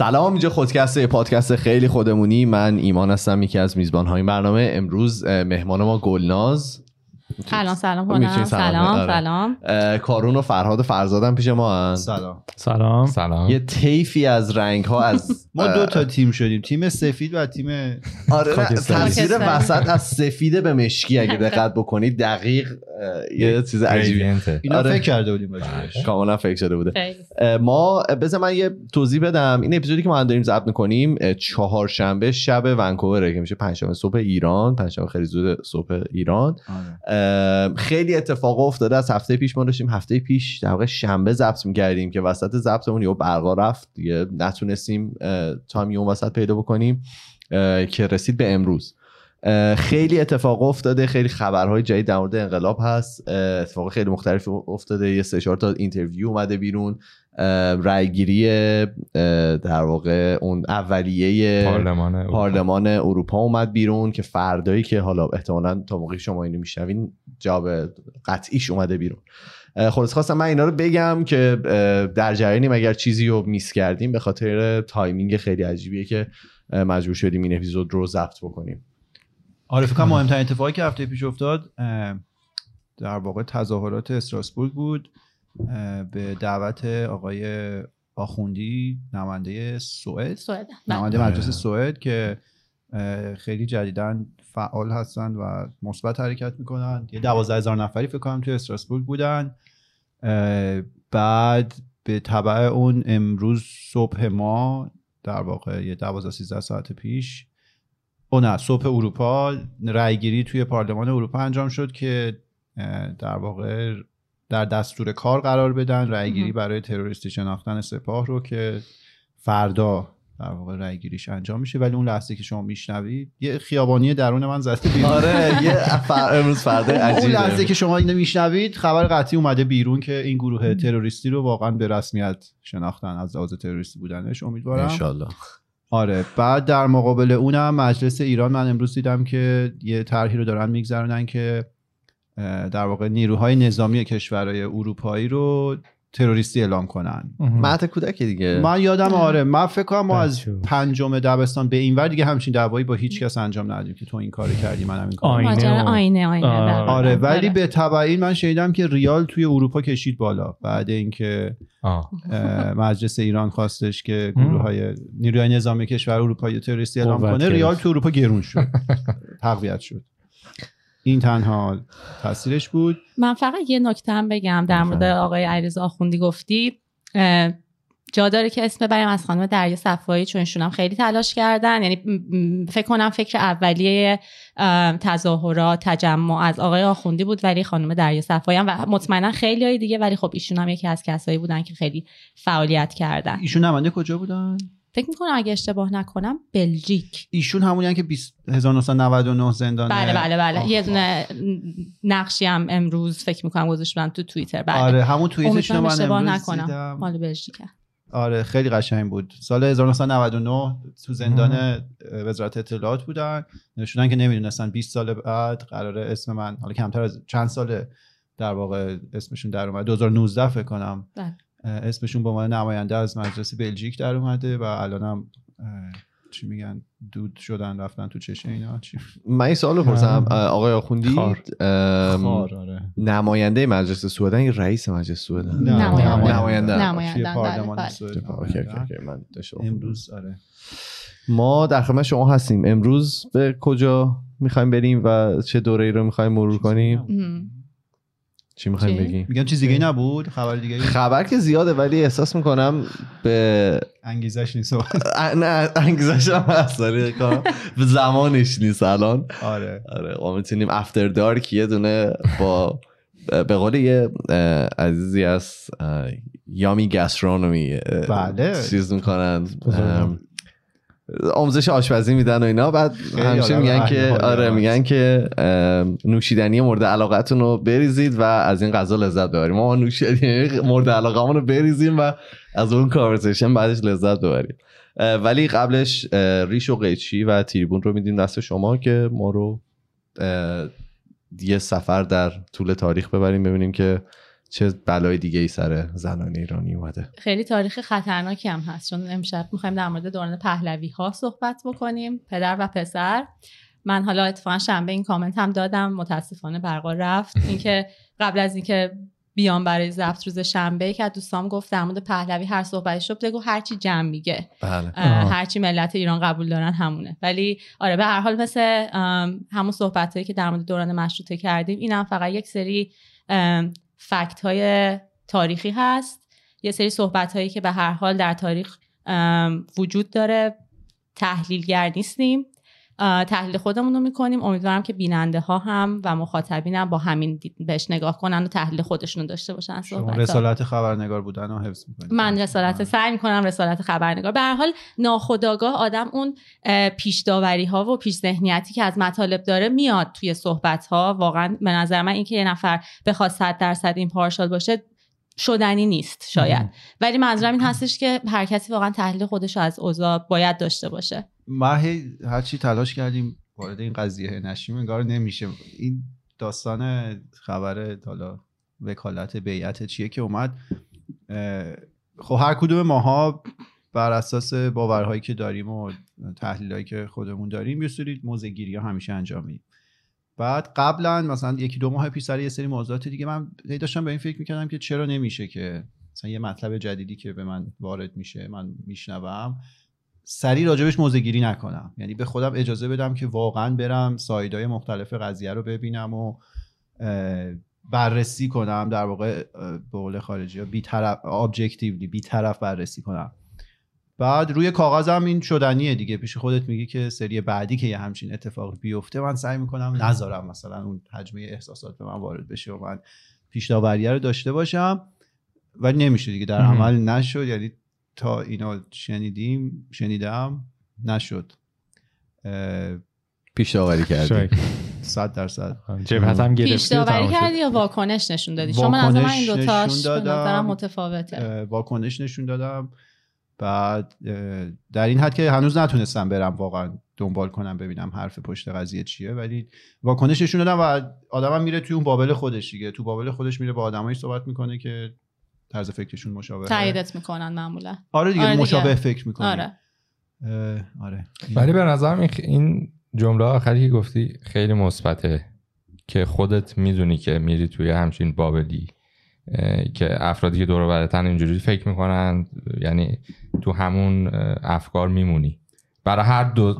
سلام اینجا خودکسته پادکست خیلی خودمونی. من ایمان هستم یکی از میزبان های برنامه. امروز مهمان ما گلناز. سلام سلام کنم. سلام سلام کارون و فرهاد فرزادم پیش ما هن. سلام. سلام. سلام. یه طیفی از رنگ ها از ما دو تا تیم شدیم. تیم سفید و تیم آره. تصویر. وسط از سفید به مشکی اگه دقت بکنید دقیق یه چیز عجیبی. اینا آره. فکر کرده بودیم راجعش کاملا فکر شده بوده. ما بذار من یه توضیح بدم. این اپیزودی که ما داریم ضبط می‌کنیم چهارشنبه شب ونکووره که میشه پنجشنبه صبح ایران پنجشنبه خیلی زود صبح ایران. آره. خیلی اتفاق افتاده. از هفته پیش ما داشتیم هفته پیش در واقع شنبه ضبط می‌کردیم که وسط ضبطمون یهو برقا رفت. دیگه نتونستیم time ی اون وسط پیدا بکنیم که رسید به امروز. خیلی اتفاق افتاده. خیلی خبرهای جدید در مورد انقلاب هست. اتفاق خیلی مختلف افتاده. یه سه تا interview اومده بیرون. رأیگیری در واقع اون اولیه پارلمان اروپا. پارلمان اروپا اومد بیرون که فردایی که حالا احتمالا تا موقعی شما اینو میشنوین جواب قطعیش اومده بیرون. خلاص خواستم من اینا رو بگم که در جریانیم اگر چیزی رو miss کردیم به خاطر timing خیلی عجیبیه که مجبور شدیم این اپیزود رو ضبط بکنیم. آره فکر کنم مهمترین اتفاقی که هفته پیش افتاد در واقع تظاهرات استراسبورگ بود. به دعوت آقای آخوندی نماینده سوئد. سوئد. نماینده بله. مجلس سوئد که خیلی جدیدن فعال هستن و مثبت حرکت می‌کنن یه دوازده هزار نفری فکر کنم توی استراسبورگ بودن. بعد به طبع اون امروز صبح ما در واقع یه دوازده سیزده ساعت پیش او نه صبح اروپا رأیگیری توی پارلمان اروپا انجام شد که در واقع در دستور کار قرار بدن رأیگیری. برای تروریستی شناختن سپاه رو که فردا در واقع رأیگیریش انجام میشه. ولی اون لحظه که شما میشنوید یه خیابانی درون من زده بیرون. آره یه فر... امروز فردا اون عجیبه. لحظه که شما اینو میشنوید خبر قطعی اومده بیرون که این گروه تروریستی رو واقعا به رسمیت شناختن از لحاظ تروریستی بودنش. امیدوارم. انشالله. آره. بعد در مقابل اونم مجلس ایران من امروز دیدم که یه طرحی رو دارن میگذرونن که در واقع نیروهای نظامی کشورهای اروپایی رو تروریستی اعلام کنن مهد کودک دیگه من یادم آره من فکر کنم ما از. پنجم دبستان به این ور دیگه همچین دعوایی با هیچ کس انجام ندادیم که تو این کارو کردی منم این کارو آینه و- آینه آینه آره. بله. آره ولی آره. به تبعین من شنیدم که ریال توی اروپا کشید بالا بعد اینکه مجلس ایران خواستش که. گروه های نیروهای نظامی کشور اروپایی تروریستی اعلام کنه. ریال تو اروپا گرون شد تقویت شد این تنها تاثیرش بود. من فقط یه نکته هم بگم در مورد. آقای علیرضا آخوندی گفتی جا داره که اسم بریم از خانم دریا صفایی چون ایشون هم خیلی تلاش کردن. یعنی فکر کنم فکر اولیه اه، تظاهرات تجمع از آقای آخوندی بود ولی خانم دریا صفایی هم و مطمئنا خیلی های دیگه ولی خب ایشون هم یکی از کسایی بودن که خیلی فعالیت کردن. ایشون نماینده کجا بودن؟ فکر می‌کنم اگه اشتباه نکنم بلژیک. ایشون همونی که 20 1999 زندان بله بله بله. یه دونه نقشی هم امروز فکر می‌کنم گذاشتن تو توییتر. بله. آره همون توییتش رو من اشتباه امروز نکنم. دیدم. مال بلژیک آره خیلی قشنگ بود. سال 1999 تو زندان وزارت اطلاعات بودن. نشونن که نمی‌دونستن. 20 سال بعد قرار اسم من حالا کمتر از چند سال در واقع اسمشون در اومد. 2019 فکر کنم. بله. اسمشون به عنوان نماینده از مجلس بلژیک در اومده و الانم چی میگن دود شدن رفتن تو چشه اینا چی؟ من این سوال بپرسم آه. آقای آخوندی؟ خار. ام، خار آره. نماینده مجلس سوئدن یا رئیس مجلس سوئدن نماینده. نماینده. بله، پارلمان امروز آره. ما در خدمت شما هستیم. امروز به کجا می‌خوایم بریم و چه دوره ای رو می‌خوایم مرور کنیم؟ چی می‌خوایم؟ بگیم؟ میگم چیز دیگه نبود؟ خبر دیگه خبر که زیاده ولی احساس می‌کنم به انگیزش نیست. نه انگیزش هم هست کار به زمانش نیست الان. آره. آره ما می‌تونیم افتر دارک یه دونه با به قول یه عزیزی از یامی گسترونومی اه، بله. چیز می‌کنن. بزرگم. آموزش آشپزی میدن و اینا. بعد همیشه آدم میگن که آره میگن که نوشیدنی مورد علاقتون رو بریزید و از این غذا لذت ببریم ما نوشیدنی مورد علاقمون رو بریزیم و از اون کانورسیشن بعدش لذت ببریم. ولی قبلش ریش و قیچی و تریبون رو میدیم دست شما که ما رو یه سفر در طول تاریخ ببریم. ببینیم که چه بلای دیگه ای سر زنان ایرانی اومده. خیلی تاریخ خطرناکی هم هست. چون امشب می‌خوایم در مورد دوران پهلوی ها صحبت بکنیم. پدر و پسر. من حالا اتفاقا شنبه این کامنت هم دادم. متاسفانه برقا رفت. اینکه قبل از اینکه بیام برای ضبط روز شنبه که دوستام گفت در مورد پهلوی هر صحبتی شد بگو. هرچی جمع میگه. بله. هرچی ملت ایران قبول دارن همونه. ولی آره به هر حال مثل همون صحبت هایی که در مورد دوران مشروطه کردیم اینم فقط یک سری فکت های تاریخی هست. یه سری صحبت هایی که به هر حال در تاریخ وجود داره. تحلیلگر نیستیم. تحلیل خودمون رو می‌کنیم. امیدوارم که بیننده ها هم و مخاطبین هم با همین بهش نگاه کنن و تحلیل خودشون رو داشته باشن. شما رسالت خبرنگار بودن رو حفظ می‌کنید. من رسالت سعی می‌کنم رسالت خبرنگار. به هر حال ناخداگاه آدم اون پیش داوری ها و پیش ذهنیتی که از مطالب داره میاد توی صحبت ها واقعا به نظر من اینکه یه نفر بخواد 100 درصد این پارشال باشه شدنی نیست شاید. ولی منظورم این هستش که هر کسی واقعا تحلیل خودش از اوضاع باید داشته باشه. ما هرچی تلاش کردیم وارد این قضیه نشیم انگار نمیشه. این داستان خبر حالا وکالت بیعت چیه که اومد خب هر کدوم ماها بر اساس باورهایی که داریم و تحلیلهایی که خودمون داریم یه سری موزگیری ها همیشه انجام میدیم. بعد قبلا مثلا یکی دو ماه پیش سر یه سری موضوعات دیگه من داشتم به این فکر می‌کردم که چرا نمیشه که مثلا یه مطلب جدیدی که به من وارد میشه من میشنوم سریع راجبش موزگیری نکنم. یعنی به خودم اجازه بدم که واقعا برم سایدهای مختلف قضیه رو ببینم و بررسی کنم در واقع به قول خارجی ها بی طرف ابجکتیولی بی طرف بررسی کنم. بعد روی کاغذم این شدنیه دیگه. پیش خودت میگی که سری بعدی که یه همچین اتفاقی بیفته من سعی می‌کنم نذارم مثلا اون حجمه احساسات به من وارد بشه و من پیش رو داشته باشم. ولی نمیشه دیگه در عمل نشد. یعنی تا اینا شنیدیم شنیدم نشد. پیش داوری کردی. صد درصد. جبهت هم پیش داوری کردی یا واکنش نشون دادی؟ شما از من این دوتاش به نظرم متفاوته. واکنش نشون دادم. بعد در این حد که هنوز نتونستم برم واقعا دنبال کنم ببینم حرف پشت قضیه چیه. ولی واکنش نشون دادم و آدمم میره توی اون بابل خودش دیگه. تو بابل خودش میره با آدمایی صحبت می‌کنه که طرز فکرشون مشابه تاییدت می‌کنن معمولا. آره دیگه, آره مشابه فکر می‌کنن آره. آره. ولی به نظرم این جمله آخری که گفتی خیلی مثبته که خودت می‌دونی که میری توی همچین بابلی که افرادی که دور برتن اینجوری فکر می‌کنن یعنی تو همون افکار میمونی. برای هر دو,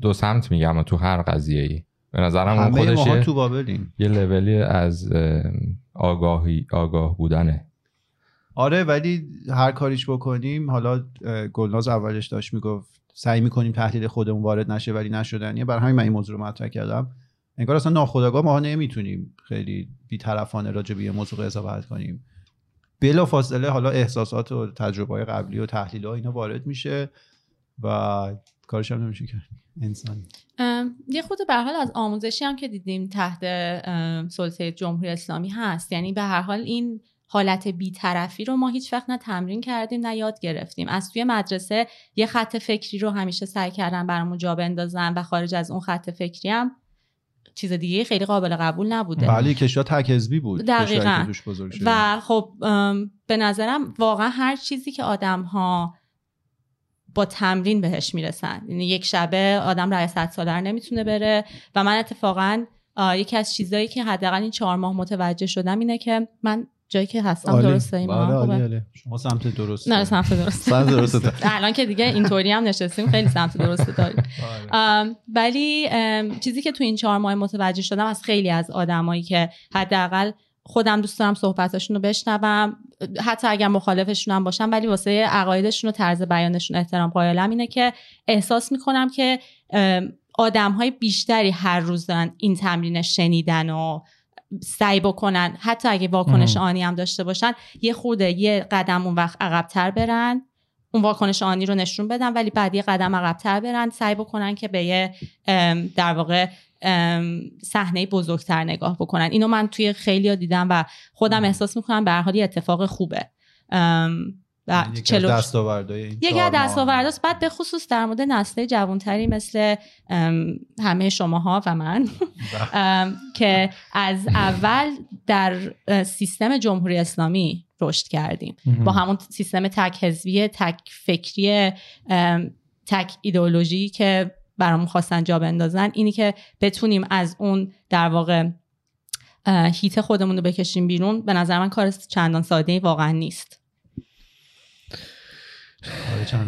دو, سمت میگم تو هر قضیه ای به نظرم اون خودش تو یه لولی از آگاهی آگاه بودنه. آره ولی هر کاریش بکنیم حالا گلناز اولش داشت می‌گفت سعی می‌کنیم تحلیل خودمون وارد نشه ولی نشدنیه برای همین من این موضوع رو مطرح کردم. انگار اصلا ناخودآگاه ما نمی‌تونیم خیلی بیطرفانه راجع به یه موضوع قضاوت کنیم. بلا فاصله حالا احساسات و تجربه های قبلی و تحلیل ها اینا وارد میشه و کارش هم نمیشه کرد. انسان. یه خود به حال از آموزشی هم که دیدیم تحت سلطه جمهوری اسلامی هست. یعنی به هر حال این حالت بیطرفی رو ما هیچ وقت نه تمرین کردیم نه یاد گرفتیم. از توی مدرسه یه خط فکری رو همیشه سعی کردن برامون جا بندازن و خارج از اون خط فکری هم چیز دیگه خیلی قابل قبول نبوده. بله کشور تک بود دقیقا. و خب به نظرم واقعا هر چیزی که آدم ها با تمرین بهش می‌رسن. یعنی یک شبه آدم رای صد ساله نمی‌تونه بره و من اتفاقا یکی از چیزهایی که حداقل این چهار ماه متوجه شدم اینه که من جایی که هستم درسته این بله. شما سمت درست نه سمت درست. سمت درست الان که دیگه اینطوری هم نشستیم خیلی سمت درست داریم آره. ولی چیزی که تو این چهار ماه متوجه شدم از خیلی از آدمایی که حداقل خودم دوست دارم صحبتاشون رو بشنوم حتی اگر مخالفشون هم باشم ولی واسه عقایدشون و طرز بیانشون احترام قائلم اینه که احساس می‌کنم که آدم های بیشتری هر روز دارن این تمرین شنیدن و سعی بکنن حتی اگه واکنش آنی هم داشته باشن یه خورده یه قدم اون وقت عقبتر برن. اون واکنش آنی رو نشون بدن ولی بعد یه قدم عقبتر برن سعی بکنن که به یه در واقع صحنه بزرگتر نگاه بکنن. اینو من توی خیلی دیدم و خودم احساس می‌کنم به حال اتفاق خوبه. یکی از دستاوردهای یکی از بعد به خصوص در مورد نسل جوانتری مثل همه شماها و من که از اول در سیستم جمهوری اسلامی رشد کردیم. با همون سیستم تک حزبی تک فکری تک ایدئولوژی که برامون خواستن جا بندازن. اینی که بتونیم از اون در واقع هیت خودمون رو بکشیم بیرون به نظر من کار چندان ساده واقعا نیست.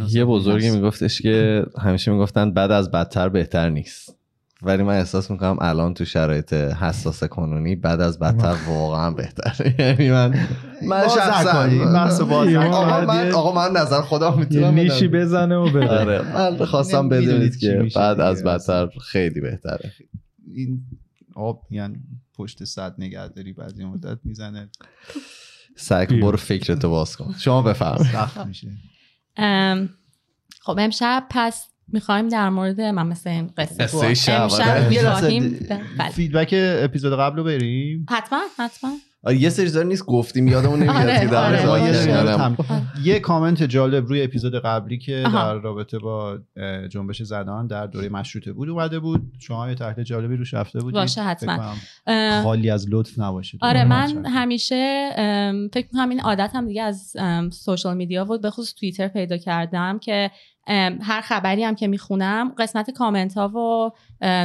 یه بزرگی. میگفتش که همیشه می‌گفتن بد از بدتر بهتر نیست. ولی من احساس می‌کنم الان تو شرایط حساس کنونی بد از بدتر واقعا بهتر یعنی من من شخصا. آقا بعد من آقا من نظر یه می‌تونم نیشی بزنه و بره. آره من خواستم بدونید که بعد از دیگه. بدتر خیلی بهتره. این آب میگن پشت صد نگهداری بعضی مدت می‌زنه. کن برو فکرتو باز کن. شما بفرمایید. سخت میشه. خب امشب پس می‌خوایم در مورد من مثل این قصه قصه. شب، امشب آره. می‌خواهیم بله. فیدبک اپیزود قبل رو بریم حتما حتما آره یه سری چیزا نیست گفتیم یادمون نمیاد آره، که در آره. ما یه کامنت جالب روی اپیزود قبلی که. در رابطه با جنبش زنان در دوره مشروطه بود اومده بود. شما یه تحلیل جالبی روش رفته بودید. باشه، حتما. خالی از لطف نباشه. آره من. همیشه فکر می‌کنم این عادت هم دیگه از سوشال میدیا بود. به خصوص توییتر پیدا کردم که هر خبری هم که می‌خونم قسمت کامنت ها و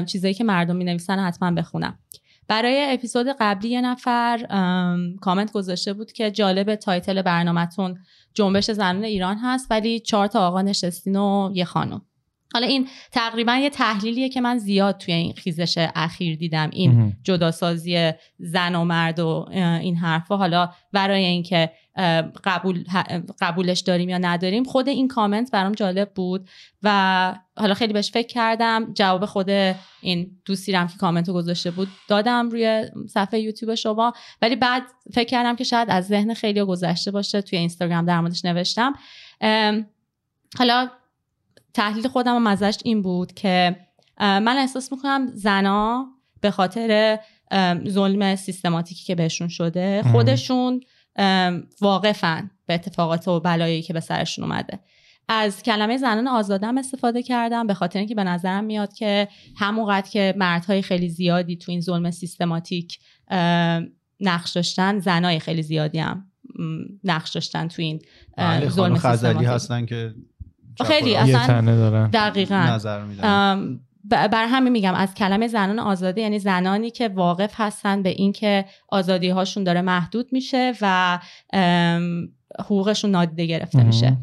چیزایی که مردم می‌نویسن حتما بخونم. برای اپیزود قبلی یه نفر ام، کامنت گذاشته بود که جالب title برنامه‌تون جنبش زنان ایران هست ولی چهار تا آقا نشستین و یه خانم. حالا این تقریبا یه تحلیلیه که من زیاد توی این خیزش اخیر دیدم این. جداسازی زن و مرد و این حرفا. حالا برای اینکه قبول قبولش داریم یا نداریم خود این کامنت برام جالب بود و حالا خیلی بهش فکر کردم. جواب خود این دوستی رو هم که کامنت رو گذاشته بود دادم روی صفحه یوتیوب شما. ولی بعد فکر کردم که شاید از ذهن خیلی گذشته باشه توی اینستاگرام در موردش نوشتم. حالا تحلیل خودم و مزشت این بود که من احساس می‌کنم زنا به خاطر ظلم سیستماتیکی که بهشون شده. خودشون واقفن به اتفاقات و بلایی که به سرشون اومده از کلمه زنان آزادم استفاده کردم به خاطر اینکه به نظرم میاد که همونقدر که مردهای خیلی زیادی تو این ظلم سیستماتیک نقش داشتن زنای خیلی زیادی هم نقش داشتن تو این بله، ظلم سیستماتیک هستن که خیلی اصلا دقیقا. نظر میدن ام، بر همین میگم از کلمه زنان آزاده یعنی زنانی که واقف هستن به اینکه آزادی هاشون داره محدود میشه و ام، حقوقشون نادیده گرفته مهم. میشه.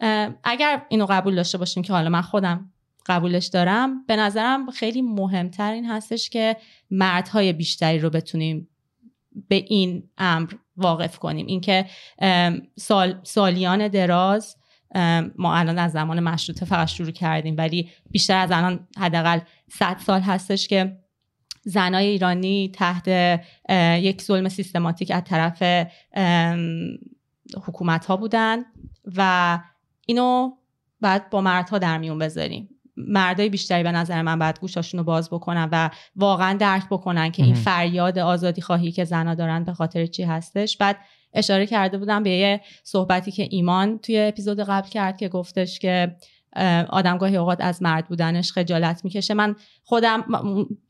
ام، اگر اینو قبول داشته باشیم که حالا من خودم قبولش دارم به نظرم خیلی مهمتر این هستش که مردهای بیشتری رو بتونیم به این امر واقف کنیم. اینکه ام، سال سالیان دراز ام، ما الان از زمان مشروطه فقط شروع کردیم ولی بیشتر از الان حداقل 100 سال هستش که زنای ایرانی تحت یک ظلم سیستماتیک از طرف حکومت ها بودن و اینو باید با مردها در میون بذاریم مردای بیشتری به نظر من باید گوشاشون رو باز بکنن و واقعا درک بکنن که این. فریاد آزادی خواهی که زنها دارن به خاطر چی هستش بعد اشاره کرده بودم به یه صحبتی که ایمان توی اپیزود قبل کرد که گفتش که آدم گاهی اوقات از مرد بودنش خجالت می‌کشه. من خودم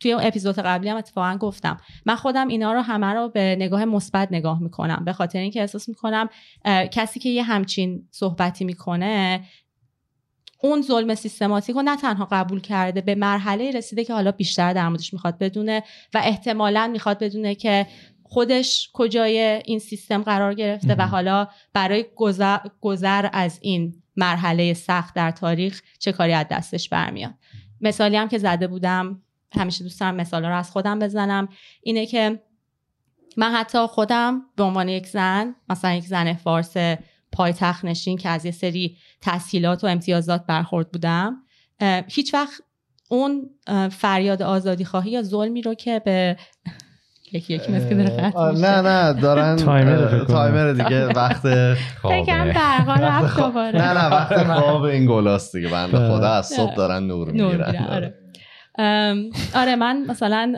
توی اپیزود قبلی هم اتفاقا گفتم من خودم اینا رو همه رو به نگاه مثبت نگاه می‌کنم. به خاطر اینکه احساس می‌کنم کسی که یه همچین صحبتی می‌کنه اون ظلم سیستماتیک رو نه تنها قبول کرده به مرحله رسیده که حالا بیشتر در موردش می‌خواد بدونه و احتمالا می‌خواد بدونه که خودش کجای این سیستم قرار گرفته و. حالا برای گذر, گذر از این مرحله سخت در تاریخ چه کاری از دستش برمیاد مثالی هم که زده بودم همیشه دوست دارم مثالا رو از خودم بزنم اینه که من حتی خودم به عنوان یک زن مثلا یک زن فارس پایتخت نشین که از یه سری تسهیلات و امتیازات برخورد بودم هیچ وقت اون فریاد آزادی خواهی یا ظلمی رو که به یکی یکی مثل که داره قطع. نه نه دارن تایمر دیگه وقت خوابه. برقا رفت دوباره نه نه وقت خواب این گلاست دیگه بنده. خدا از صبح دارن نور می‌گیرن آره. آره من مثلا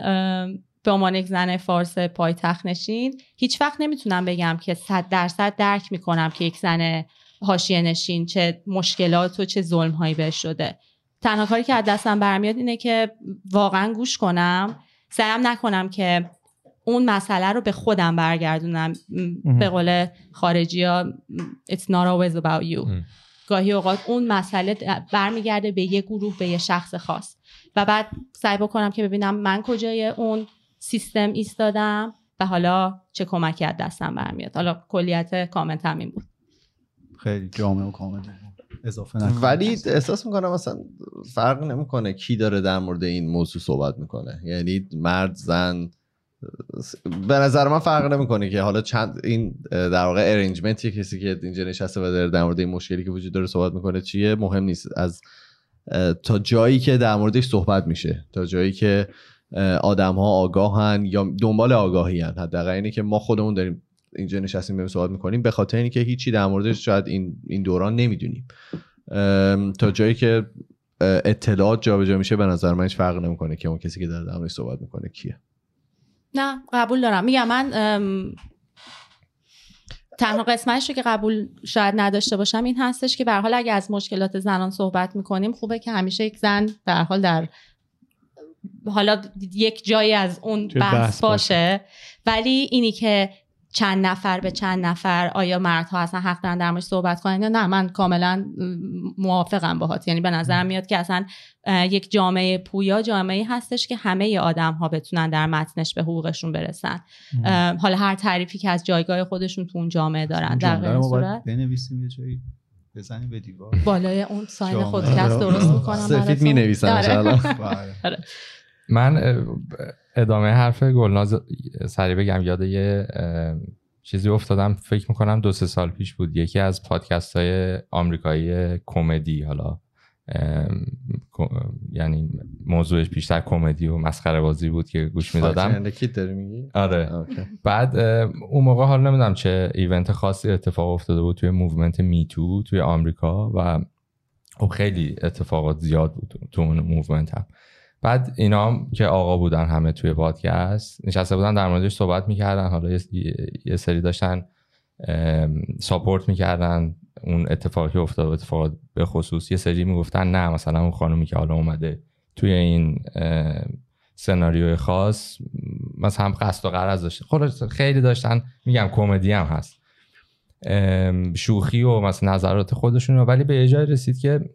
به عنوان یک زن فارس پایتخت نشین هیچ وقت نمی‌تونم بگم که صد درصد درک می‌کنم که یک زن حاشیه نشین چه مشکلات و چه ظلم هایی بهش شده تنها کاری که از دستم برمیاد اینه که واقعا گوش کنم سعیم نکنم که اون مسئله رو به خودم برگردونم. به قول خارجی ها it's not always about you. گاهی اوقات اون مسئله برمیگرده به یه گروه به یه شخص خاص. و بعد سعی بکنم که ببینم من کجای اون سیستم ایستادم و حالا چه کمکی از دستم برمیاد. حالا کلیت کامنت همین بود. خیلی جامع و کامل. اضافه ولی احساس می‌کنم مثلا فرق نمی‌کنه کی داره در مورد این موضوع صحبت می‌کنه. یعنی مرد زن به نظر من فرق نمی‌کنه که حالا چند این در واقع ارنجمنت کسی که اینجا نشسته و در مورد این مشکلی که وجود داره صحبت می‌کنه چیه؟ مهم نیست. از تا جایی که در موردش صحبت میشه. تا جایی که آدم ها آگاهن یا دنبال آگاهی هن حداقل اینه که ما خودمون داریم اینجا نشستیم بریم صحبت می‌کنیم. به خاطر اینکه هیچی در موردش شاید این این دوران نمی‌دونیم. تا جایی که اطلاعات جابجا میشه به نظر من هیچ فرق نمی‌کنه که اون کسی که داره در صحبت می‌کنه کیه. نه قبول دارم. میگم من تنها قسمتش رو که قبول شاید نداشته باشم این هستش که به حال اگه از مشکلات زنان صحبت می‌کنیم خوبه که همیشه یک زن در حال در حالا یک جایی از اون بحث باشه. ولی اینی که چند نفر به چند نفر آیا مردها اصلا حق دارن در صحبت کنن یا نه؟ من کاملا موافقم باهات. یعنی به نظرم میاد که اصلا یک جامعه پویا جامعه هستش که همه آدم ها بتونن در متنش به حقوقشون برسن. حالا هر تعریفی که از جایگاه خودشون تو اون جامعه دارن در غیر صورت. بنویسیم یه جایی بزنیم به دیوار. بالای اون ساین خودکست درست می‌کنم سفید می نویسم آره. من ادامه حرف گلناز سریع بگم. یاد یه چیزی افتادم. فکر می‌کنم دو سه سال پیش بود. یکی از پادکست های آمریکایی کمدی. حالا یعنی موضوعش بیشتر کمدی و مسخره بازی بود که گوش می‌دادم. آره. بعد اون موقع حالا نمی‌دونم چه event خاصی اتفاق افتاده بود توی movement Me Too توی آمریکا و خب خیلی اتفاقات زیاد بود تو اون movement هم بعد اینا که آقا بودن همه توی پادکست نشسته بودن در موردش صحبت می‌کردن. حالا یه سری داشتن support می‌کردن اون اتفاقی افتاد اتفاقات به خصوص. یه سری می‌گفتن نه مثلا اون خانومی که حالا اومده توی این سناریوی خاص مثلا هم قصد و غرض داشته خود خیلی داشتن میگم کمدی هم هست. شوخی و مثلا نظرات خودشون ولی به جای رسید که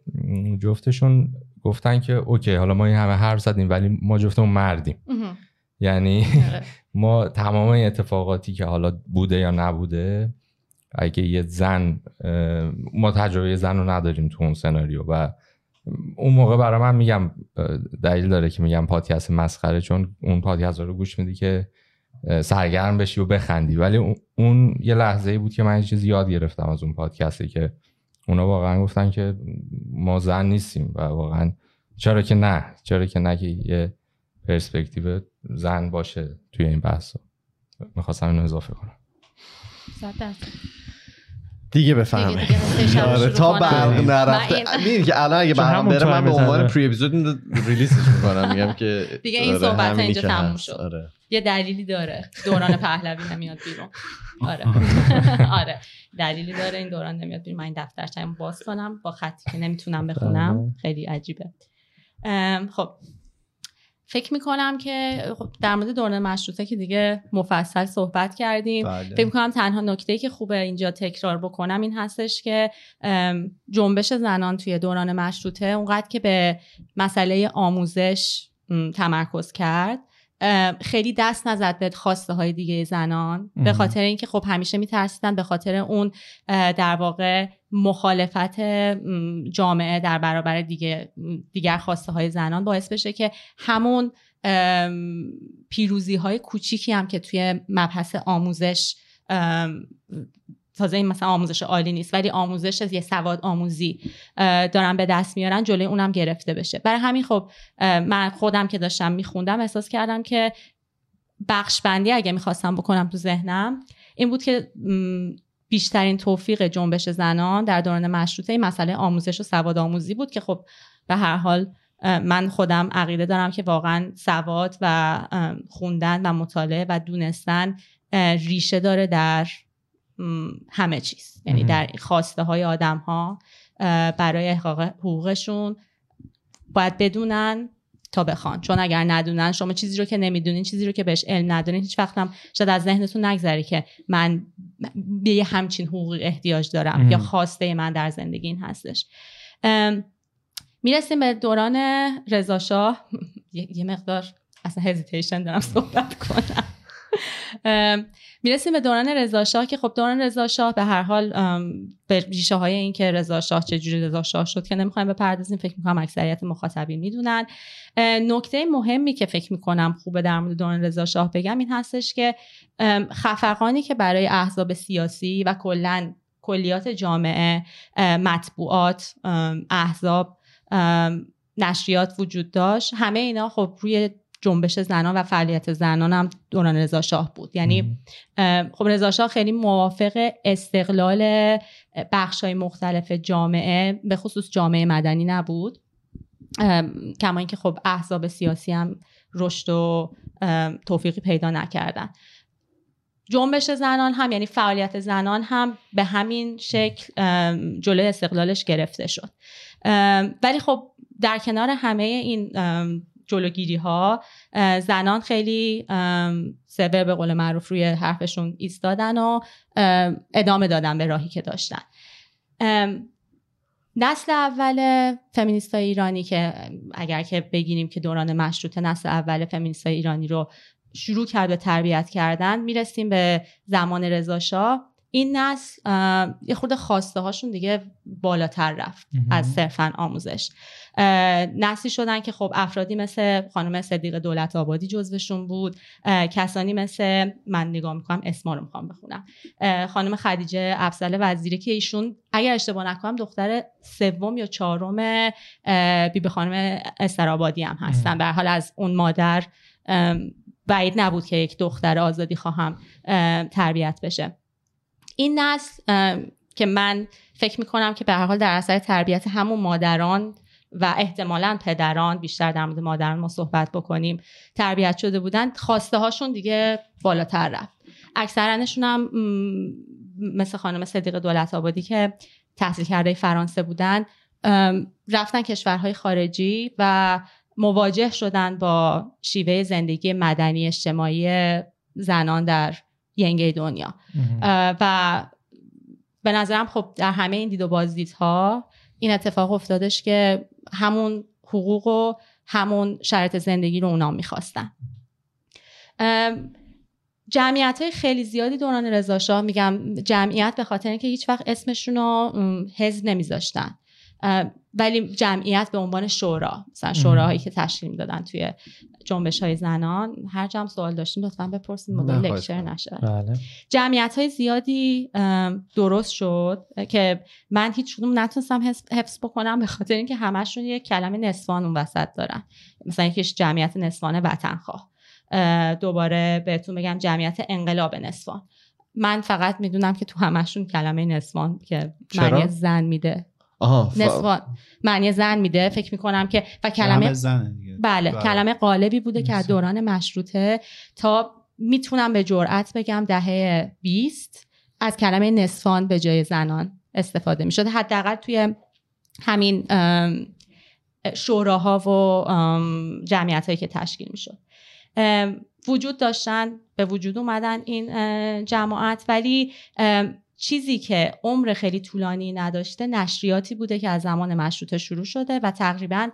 جفتشون گفتن که اوکی حالا ما این همه حرف زدیم ولی ما جفتمون مردیم. یعنی آره. ما تمام این اتفاقاتی که حالا بوده یا نبوده اگه یه زن ما تجربه زن رو نداریم تو اون سناریو و اون موقع برای من میگم دلیل داره که میگم پادکست مسخره چون اون پادکست رو گوش میدی که سرگرم بشی و بخندی. ولی اون یه لحظه ای بود که من یه چیزی یاد گرفتم از اون پادکستی که اونا واقعا گفتن که ما زن نیستیم و واقعا چرا که نه؟ چرا که نه که یه پرسپکتیو زن باشه توی این بحث می‌خواستم اینو اضافه کنم. دیگه بفهمه. آره تا برق نرفته. می‌دونی که الان اگه برق بره من به عنوان پری اپیزود ریلیزش می‌کنم. میگم که دیگه این آره، صحبت اینجا تموم شد. آره. یه دلیلی داره. دوران پهلوی نمیاد بیرون. آره. آره. دلیلی داره این دوران نمیاد بیرون. من این دفترچه‌مو باز کنم. با خطی که نمی‌تونم بخونم. بله. خیلی عجیبه. خب. فکر می‌کنم که خب در مورد دوران مشروطه که دیگه مفصل صحبت کردیم بله. فکر می‌کنم تنها نکته که خوبه اینجا تکرار بکنم این هستش که جنبش زنان توی دوران مشروطه اونقدر که به مسئله آموزش تمرکز کرد خیلی دست نزد به خواسته های دیگه زنان. به خاطر اینکه خب همیشه میترسیدن به خاطر اون در واقع مخالفت جامعه در برابر دیگه دیگر خواسته های زنان باعث بشه که همون پیروزی های کوچیکی هم که توی مبحث آموزش تازه این مثلا آموزش عالی نیست ولی آموزش یه سواد آموزی دارن به دست میارن جلوی اونم گرفته بشه. برای همین خب من خودم که داشتم میخوندم احساس کردم که بخش بندی اگه می‌خواستم بکنم تو ذهنم این بود که بیشترین توفیق جنبش زنان در دوران مشروطه این مسئله آموزش و سواد آموزی بود که خب به هر حال من خودم عقیده دارم که واقعا سواد و خوندن و مطالعه و دونستن ریشه داره در همه چیز. یعنی در خواسته های آدم ها برای احقاق حقوقشون باید بدونن تا بخوان. چون اگر ندونن شما چیزی رو که نمی‌دونین چیزی رو که بهش علم ندارین هیچ وقت هم شاید از ذهنتون نگذره که من به یه همچین حقوقی احتیاج دارم یا خواسته من در زندگی این هستش. می‌رسیم به دوران رضاشاه یه مقدار اصلا هزیتیشن دارم صحبت کنم. می‌رسیم به دوران رضاشاه که خب دوران رضاشاه به هر حال به ریشه های این که رضاشاه چجوری رضاشاه شد که نمی‌خوایم بپردازیم فکر می‌کنم اکثریت مخاطبین می‌دونن. نکته مهمی که فکر می‌کنم خوبه در مورد دوران رضاشاه بگم این هستش که خفقانی که برای احزاب سیاسی و کلا کلیات جامعه مطبوعات احزاب نشریات وجود داشت همه اینا خب روی جنبش زنان و فعالیت زنان هم دوران رضا شاه بود. یعنی خب رضا شاه خیلی موافق استقلال بخش های مختلف جامعه به خصوص جامعه مدنی نبود. کما اینکه خب احزاب سیاسی هم رشد و توفیقی پیدا نکردن. جنبش زنان هم یعنی فعالیت زنان هم به همین شکل جلوی استقلالش گرفته شد. ولی خب در کنار همه این جلوگیری ها زنان خیلی سبر به قول معروف روی حرفشون ایستادن و ادامه دادن به راهی که داشتن. نسل اول فمینیست ایرانی که اگر که بگیریم که دوران مشروطه نسل اول فمینیست ایرانی رو شروع کرد به تربیت کردن می‌رسیم به زمان رضاشاه این نسل یه خورده خواسته هاشون دیگه بالاتر رفت از صرفا آموزش. نسلی شدن که خب افرادی مثل خانم صدیق دولت آبادی جزوشون بود. کسانی مثل من نگاه می‌کنم اسما رو می‌خوام بخونم. خانم خدیجه افضل وزیری که ایشون اگر اشتباه نکنم دختر سوم یا چهارم بیبی خانم استرابادی هم هستن. به حال از اون مادر بعید نبود که یک دختر آزادی خواهم تربیت بشه. این نسل که من فکر می‌کنم که به هر حال در اثر تربیت همون مادران و احتمالا پدران بیشتر در مورد مادران ما صحبت بکنیم تربیت شده بودن خواسته هاشون دیگه بالاتر رفت. اکثرانشون هم مثل خانم صدیق دولت آبادی که تحصیل کرده فرانسه بودن رفتن کشورهای خارجی و مواجه شدن با شیوه زندگی مدنی اجتماعی زنان در ینگه دنیا. و به نظرم خب در همه این دید و بازدیدها این اتفاق افتادش که همون حقوق و همون شرط زندگی رو اونا می‌خواستن. جمعیت های خیلی زیادی دوران رضاشاه میگم جمعیت به خاطر اینکه هیچ وقت اسمشون رو حزب نمیذاشتن. ولی جمعیت به عنوان شورا مثلا شوراهایی که تشکیل می‌دادن توی جنبش های زنان هر جمع سوال داشتین لطفا بپرسید مدل لکچر نشه بله. جمعیت های زیادی درست شد که من هیچ کدوم نتونستم حفظ بکنم به خاطر اینکه همشون یه کلمه نسوان اون وسط دارن. مثلا یکیش جمعیت نسوان وطن خواه دوباره بهتون بگم جمعیت انقلاب نسوان. من فقط می‌دونم که تو همشون کلمه نسوان که معنی زن میده. نسوان. معنی زن میده فکر می‌کنم که و کلمه زن بله, بله, کلمه قالبی بوده که از دوران مشروطه تا می‌تونم به جرأت بگم دهه 20 از کلمه نسوان به جای زنان استفاده می‌شد. حداقل توی همین شوراها و جمعیت هایی که تشکیل می‌شد. وجود داشتن به وجود اومدن این جماعت. ولی چیزی که عمر خیلی طولانی نداشته نشریاتی بوده که از زمان مشروطه شروع شده و تقریبا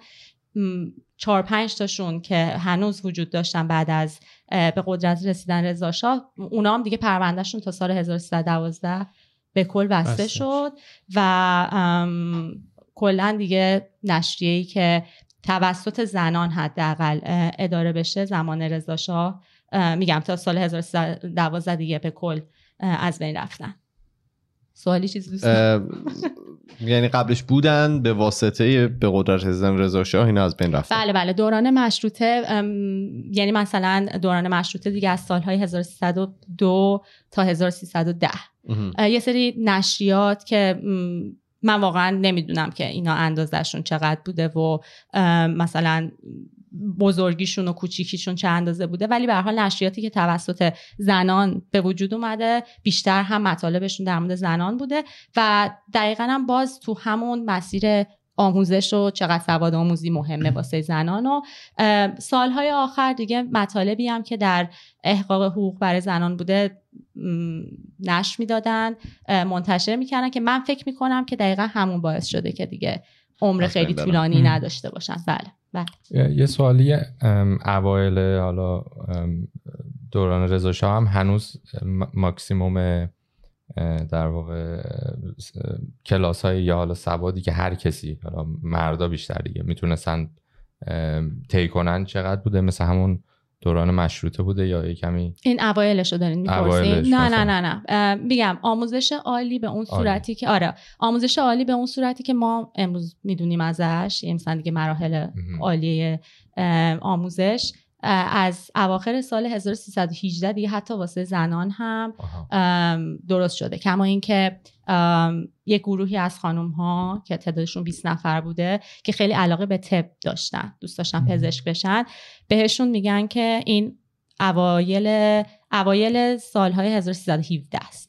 چهار پنج تاشون که هنوز وجود داشتن بعد از به قدرت رسیدن رضا شاه اونا هم دیگه پروندهشون تا سال 1312 به کل بسته شد. و کلا دیگه نشریه‌ای که توسط زنان حداقل اداره بشه زمان رضا شاه میگم تا سال 1312 دیگه به کل از بین رفتن. سوالی چیزی دوست یعنی قبلش بودن به واسطه به قدرت رسیدن رضا شاه اینا از بین رفتن. بله بله. دوران مشروطه یعنی مثلا دوران مشروطه دیگه از سالهای 1302 تا 1310 یه سری نشریات که من واقعا نمی‌دونم که اینا اندازشون چقدر بوده و مثلا بزرگیشون و کوچیکیشون چه اندازه بوده ولی به هر حال نشریاتی که توسط زنان به وجود اومده بیشتر هم مطالبشون در مورد زنان بوده و دقیقا هم باز تو همون مسیر آموزش و چقدر سواد آموزی مهمه واسه زنان و سالهای آخر دیگه مطالبی هم که در احقاق حقوق برای زنان بوده نشر می‌دادن منتشر می‌کردن که من فکر می‌کنم که دقیقا همون باعث شده که دیگه عمر خیلی طولانی نداشته باشن. بله. بله. یه سوالی اوایل حالا دوران رضا شاه هم هنوز ماکسیموم در واقع کلاس های یا حالا سوادی که هر کسی حالا مردا بیشتر دیگه می‌تونستن طی کنن چقدر بوده؟ مثل همون دوران مشروطه بوده یا یه کمی این اوایلش رو دارین می‌پرسین؟ نه نه نه نه. میگم آموزش عالی به اون صورتی که آره. آموزش عالی به اون صورتی که ما امروز می‌دونیم ازش یعنی مثلا دیگه مراحل عالی آموزش از اواخر سال 1318 دیگه حتی واسه زنان هم درست شده. کما اینکه یک گروهی از خانم ها که تعدادشون 20 نفر بوده که خیلی علاقه به طب داشتن دوست داشتن پزشک بشن. بهشون میگن که این اوایل اوایل سالهای 1317 است.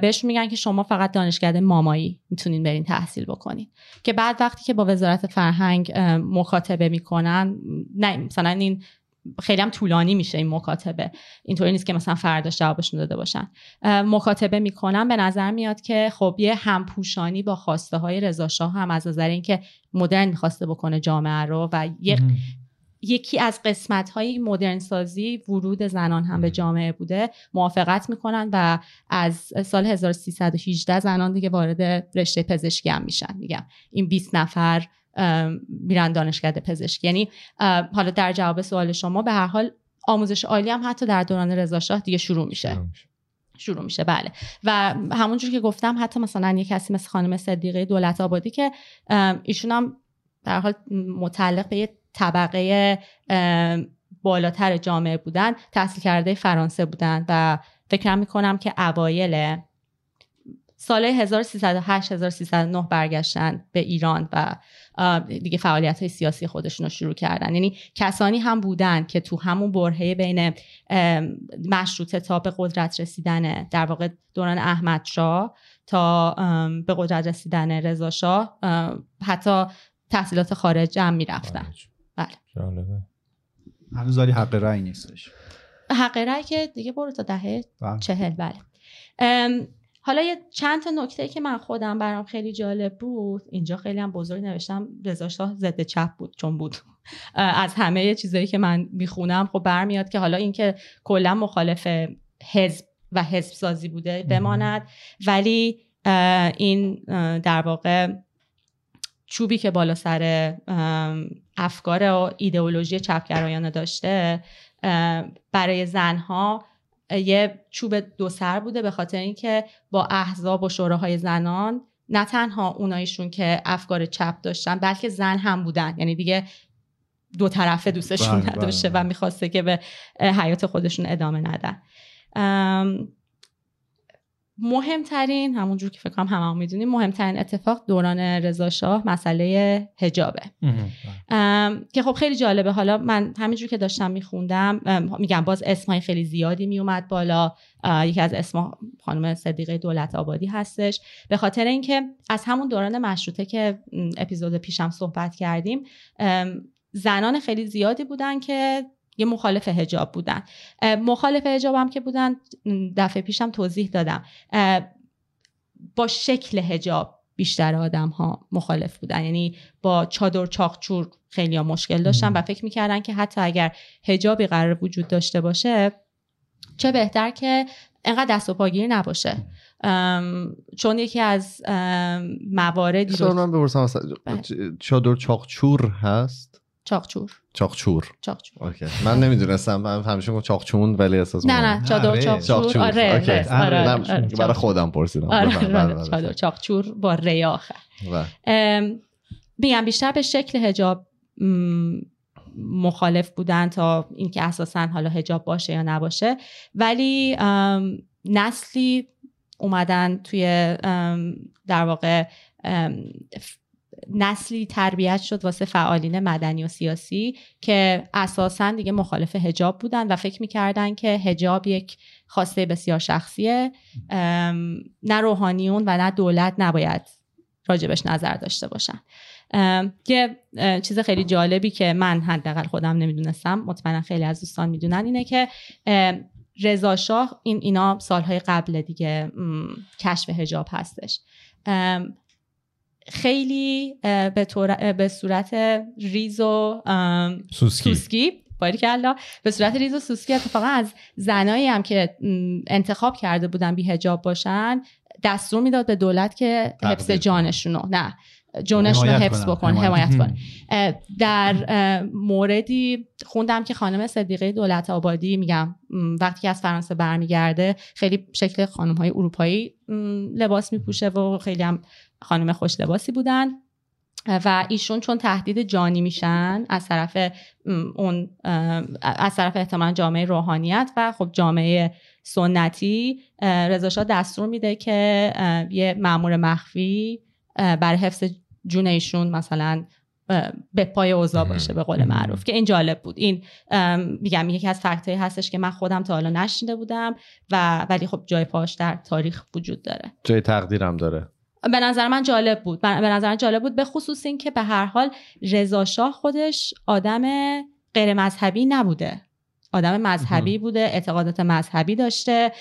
بهشون میگن که شما فقط دانشکده مامایی می‌تونین برین تحصیل بکنین. که بعد وقتی که با وزارت فرهنگ مخاطبه می‌کنن نه مثلا این خیلی هم طولانی میشه این مکاتبه. اینطوری نیست که مثلا فرداش جوابشون داده باشن. مکاتبه می‌کنن به نظر میاد که خب یه همپوشانی با خواسته های رضا هم از نظر اینکه مدرن می‌خواسته بکنه جامعه رو و یکی از قسمت های مدرن سازی ورود زنان هم به جامعه بوده. موافقت می‌کنن و از سال 1318 زنان دیگه وارد رشته پزشکی هم میشن. میگم این 20 نفر میرن دانشکده پزشکی. یعنی حالا در جواب سوال شما به هر حال آموزش عالی هم حتی در دوران رضا دیگه شروع میشه. شروع میشه. بله. و همونجور که گفتم حتی مثلا یه کسی مثل خانم صدیقه دولت آبادی که ایشون هم در حال متعلق به یه طبقه بالاتر جامعه بودن تحصیل کرده فرانسه بودن و فکر می‌کنم که اوایل سال 1308 1309 برگشتن به ایران و دیگه فعالیت های سیاسی خودشون رو شروع کردن. یعنی کسانی هم بودن که تو همون برهه بین مشروطه تا به قدرت رسیدن در واقع دوران احمد شاه تا به قدرت رسیدن رضا شاه حتی تحصیلات خارج هم می‌رفتن. بله. هنوز حق رأی نیستش. حق رأی که دیگه برو تا دهه بله. چهل بله. حالا یه چند تا نکته که من خودم برام خیلی جالب بود. اینجا خیلی هم بزرگ نوشتم رضا شاه ضد چپ بود چون بود. از همه چیزایی که من می‌خونم خب برمیاد که حالا اینکه کلا مخالف حزب و حزب سازی بوده بماند. ولی این در واقع چوبی که بالا سر افکار و ایدئولوژی چپگرایانه داشته برای زنها یه چوب دو سر بوده به خاطر اینکه با احزاب و شوراهای زنان نه تنها اونایشون که افکار چپ داشتن بلکه زن هم بودن. یعنی دیگه دو طرفه دوستشون بله، نداشته بله، و می‌خواسته که به حیات خودشون ادامه ندن. مهمترین همونجور که فکر کنم همه هم می‌دونیم مهمترین اتفاق دوران رضا شاه مسئله حجابه. که خب خیلی جالبه. حالا من همینجور که داشتم میخوندم میگم باز اسمای خیلی زیادی میومد بالا. یکی از اسم خانم صدیقه دولت آبادی هستش. به خاطر اینکه از همون دوران مشروطه که اپیزود پیشم صحبت کردیم زنان خیلی زیادی بودن که یه مخالف هجاب بودن. مخالف هجاب هم که بودن دفعه پیشم توضیح دادم. با شکل هجاب بیشتر آدم ها مخالف بودن. یعنی با چادر چاقچور خیلی ها مشکل داشتن و فکر می‌کردن که حتی اگر هجابی قرار وجود داشته باشه چه بهتر که انقدر دست و پاگیری نباشه. چون یکی از مواردی رو من بپرسم بله. چادر چاقچور هست؟ چاقچور. چاقچور. چاقچور. اوکی. من نمی‌دونستم. من همیشه گفتم چاقچون ولی احساس نه نه. چادر چاقچور. آره آره, آره،, آره، برای خودم پرسیدم. آره چادر چاقچور با ریاخه میگم بیشتر به شکل حجاب مخالف بودن تا اینکه اساسا حالا حجاب باشه یا نباشه. ولی نسلی اومدن توی در واقع نسلی تربیت شد واسه فعالین مدنی و سیاسی که اساسا دیگه مخالف هجاب بودن و فکر می‌کردن که هجاب یک خواسته بسیار شخصیه. نه روحانیون و نه دولت نباید راجبش نظر داشته باشن. یه چیز خیلی جالبی که من حداقل خودم نمی‌دونستم مطمئنا خیلی از دوستان می‌دونن اینه که رضا شاه این اینا سالهای قبل دیگه کشف حجاب هستش. خیلی به, به صورت ریز و سوسکی, سوسکی. الله. به صورت ریز و سوسکی اتفاقا از زنایی هم که انتخاب کرده بودن بی حجاب باشن دستور می‌داد به دولت که حفظ جانشونو. نه. جونشون رو حفظ بکن حمایت. کن. در موردی خوندم که خانم صدیقه دولت آبادی میگم وقتی که از فرانسه برمیگرده خیلی شکل خانم های اروپایی لباس میپوشه و خیلی هم خانم خوش لباسی بودن. و ایشون چون تهدید جانی میشن از طرف اون از طرف احتمال جامعه روحانیت و خب جامعه سنتی رضا دستور میده که یه مامور مخفی برای حفظ جون ایشون مثلا به پای اوضاع باشه به قول معروف که این جالب بود. این میگم یکی از فکتایی هستش که من خودم تا حالا نشنیده بودم و ولی خب جای پاش در تاریخ وجود داره. جای تقدیرم داره. به نظر من جالب بود. به نظر من جالب بود به خصوص این که به هر حال رضا شاه خودش آدم غیر مذهبی نبوده. آدم مذهبی بوده اعتقادات مذهبی داشته.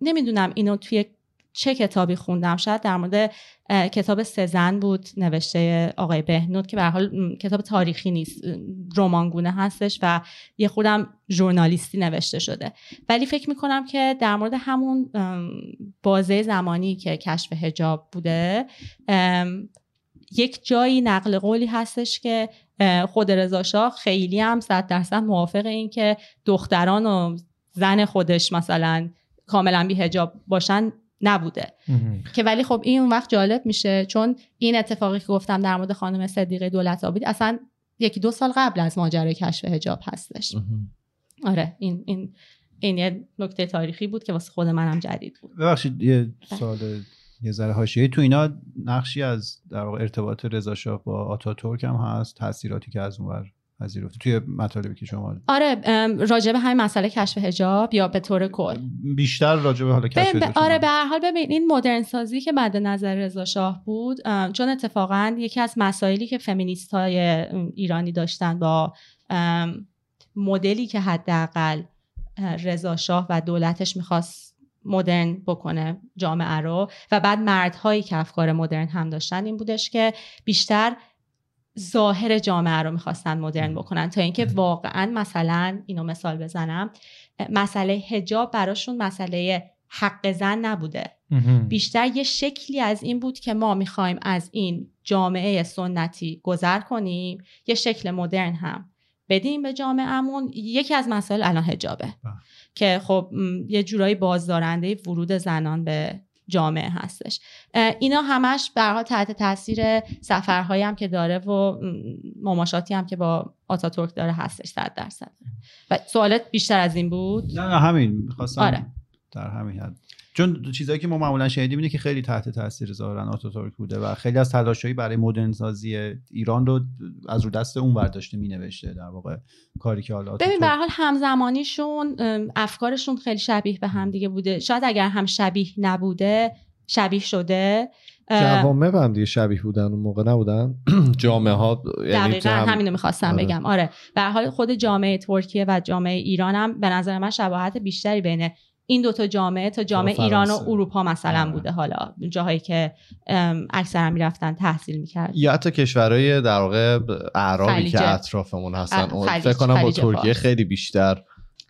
نمی‌دونم اینو توی چه کتابی خوندم؟ شاید در مورد کتاب سزن بود نوشته آقای بهنود که به حال کتاب تاریخی نیست رمانگونه هستش و یه خودم ژورنالیستی نوشته شده. ولی فکر می‌کنم که در مورد همون بازه زمانی که کشف هجاب بوده یک جایی نقل قولی هستش که خود رضا خیلی هم صد درصد موافق این که دختران و زن خودش مثلا کاملا بی هجاب باشن. نبوده. که ولی خب این اون وقت جالب میشه چون این اتفاقی که گفتم در مورد خانم صدیقه دولت آبادی اصلا یکی دو سال قبل از ماجرای کشف هجاب هستش. آره این این این یه نکته تاریخی بود که واسه خود منم جدید بود. ببخشید یه سال یه ذره حاشیه‌ای. تو اینا نقشی از در ارتباط رضا شاه با آتاتورک هم هست؟ تاثیراتی که از اونور پذیرفته توی مطالبی که شما آره راجبه همین مسئله کشف حجاب یا به طور کل. بیشتر راجبه حالا کشف حجاب آره به هر حال ببین این مدرن سازی که بعد نظر رضا شاه بود چون اتفاقا یکی از مسائلی که فمینیست های ایرانی داشتن با مدلی که حداقل رضا شاه و دولتش می‌خواست مدرن بکنه جامعه رو و بعد مردهایی که افکار مدرن هم داشتن این بودش که بیشتر ظاهر جامعه رو می‌خواستن مدرن بکنن. تا اینکه واقعا مثلا اینو مثال بزنم مسئله هجاب براشون مسئله حق زن نبوده. بیشتر یه شکلی از این بود که ما می‌خوایم از این جامعه سنتی گذر کنیم یه شکل مدرن هم بدیم به جامعهمون. یکی از مسائل الان هجابه بله. که خب یه جورایی بازدارنده ورود زنان به جامعه هستش. اینا همش برها تحت تاثیر سفرهایی هم که داره و مماشاتی هم که با آتاتورک داره هستش صد درصد. و سوالت بیشتر از این بود؟ نه نه همین. خواستم آره. در همین حد چون چیزایی که ما معمولا شنیدیم اینه که خیلی تحت تاثیر ظاهرا آتاتورک بوده و خیلی از تلاشایی برای مدرن سازی ایران رو از رو دست اون برداشته می نوشته در واقع کاری که حالا ببین به حال همزمانیشون افکارشون خیلی شبیه به هم دیگه بوده. شاید اگر هم شبیه نبوده شبیه شده جوامع هم دیگه شبیه بودن اون موقع نبودن؟ جامعه ها یعنی دقیقا هم... همینو می‌خواستم آره. بگم. آره. به حال خود جامعه ترکیه و جامعه ایران هم به نظر من شباهت بیشتری بین این دوتا جامعه تا جامعه ایران و اروپا مثلا آره. بوده. حالا جاهایی که اکثرا می‌رفتن تحصیل می‌کرد یا حتی کشورهای در واقع اعرابی که اطرافمون هستن. فکر کنم با ترکیه خیلی بیشتر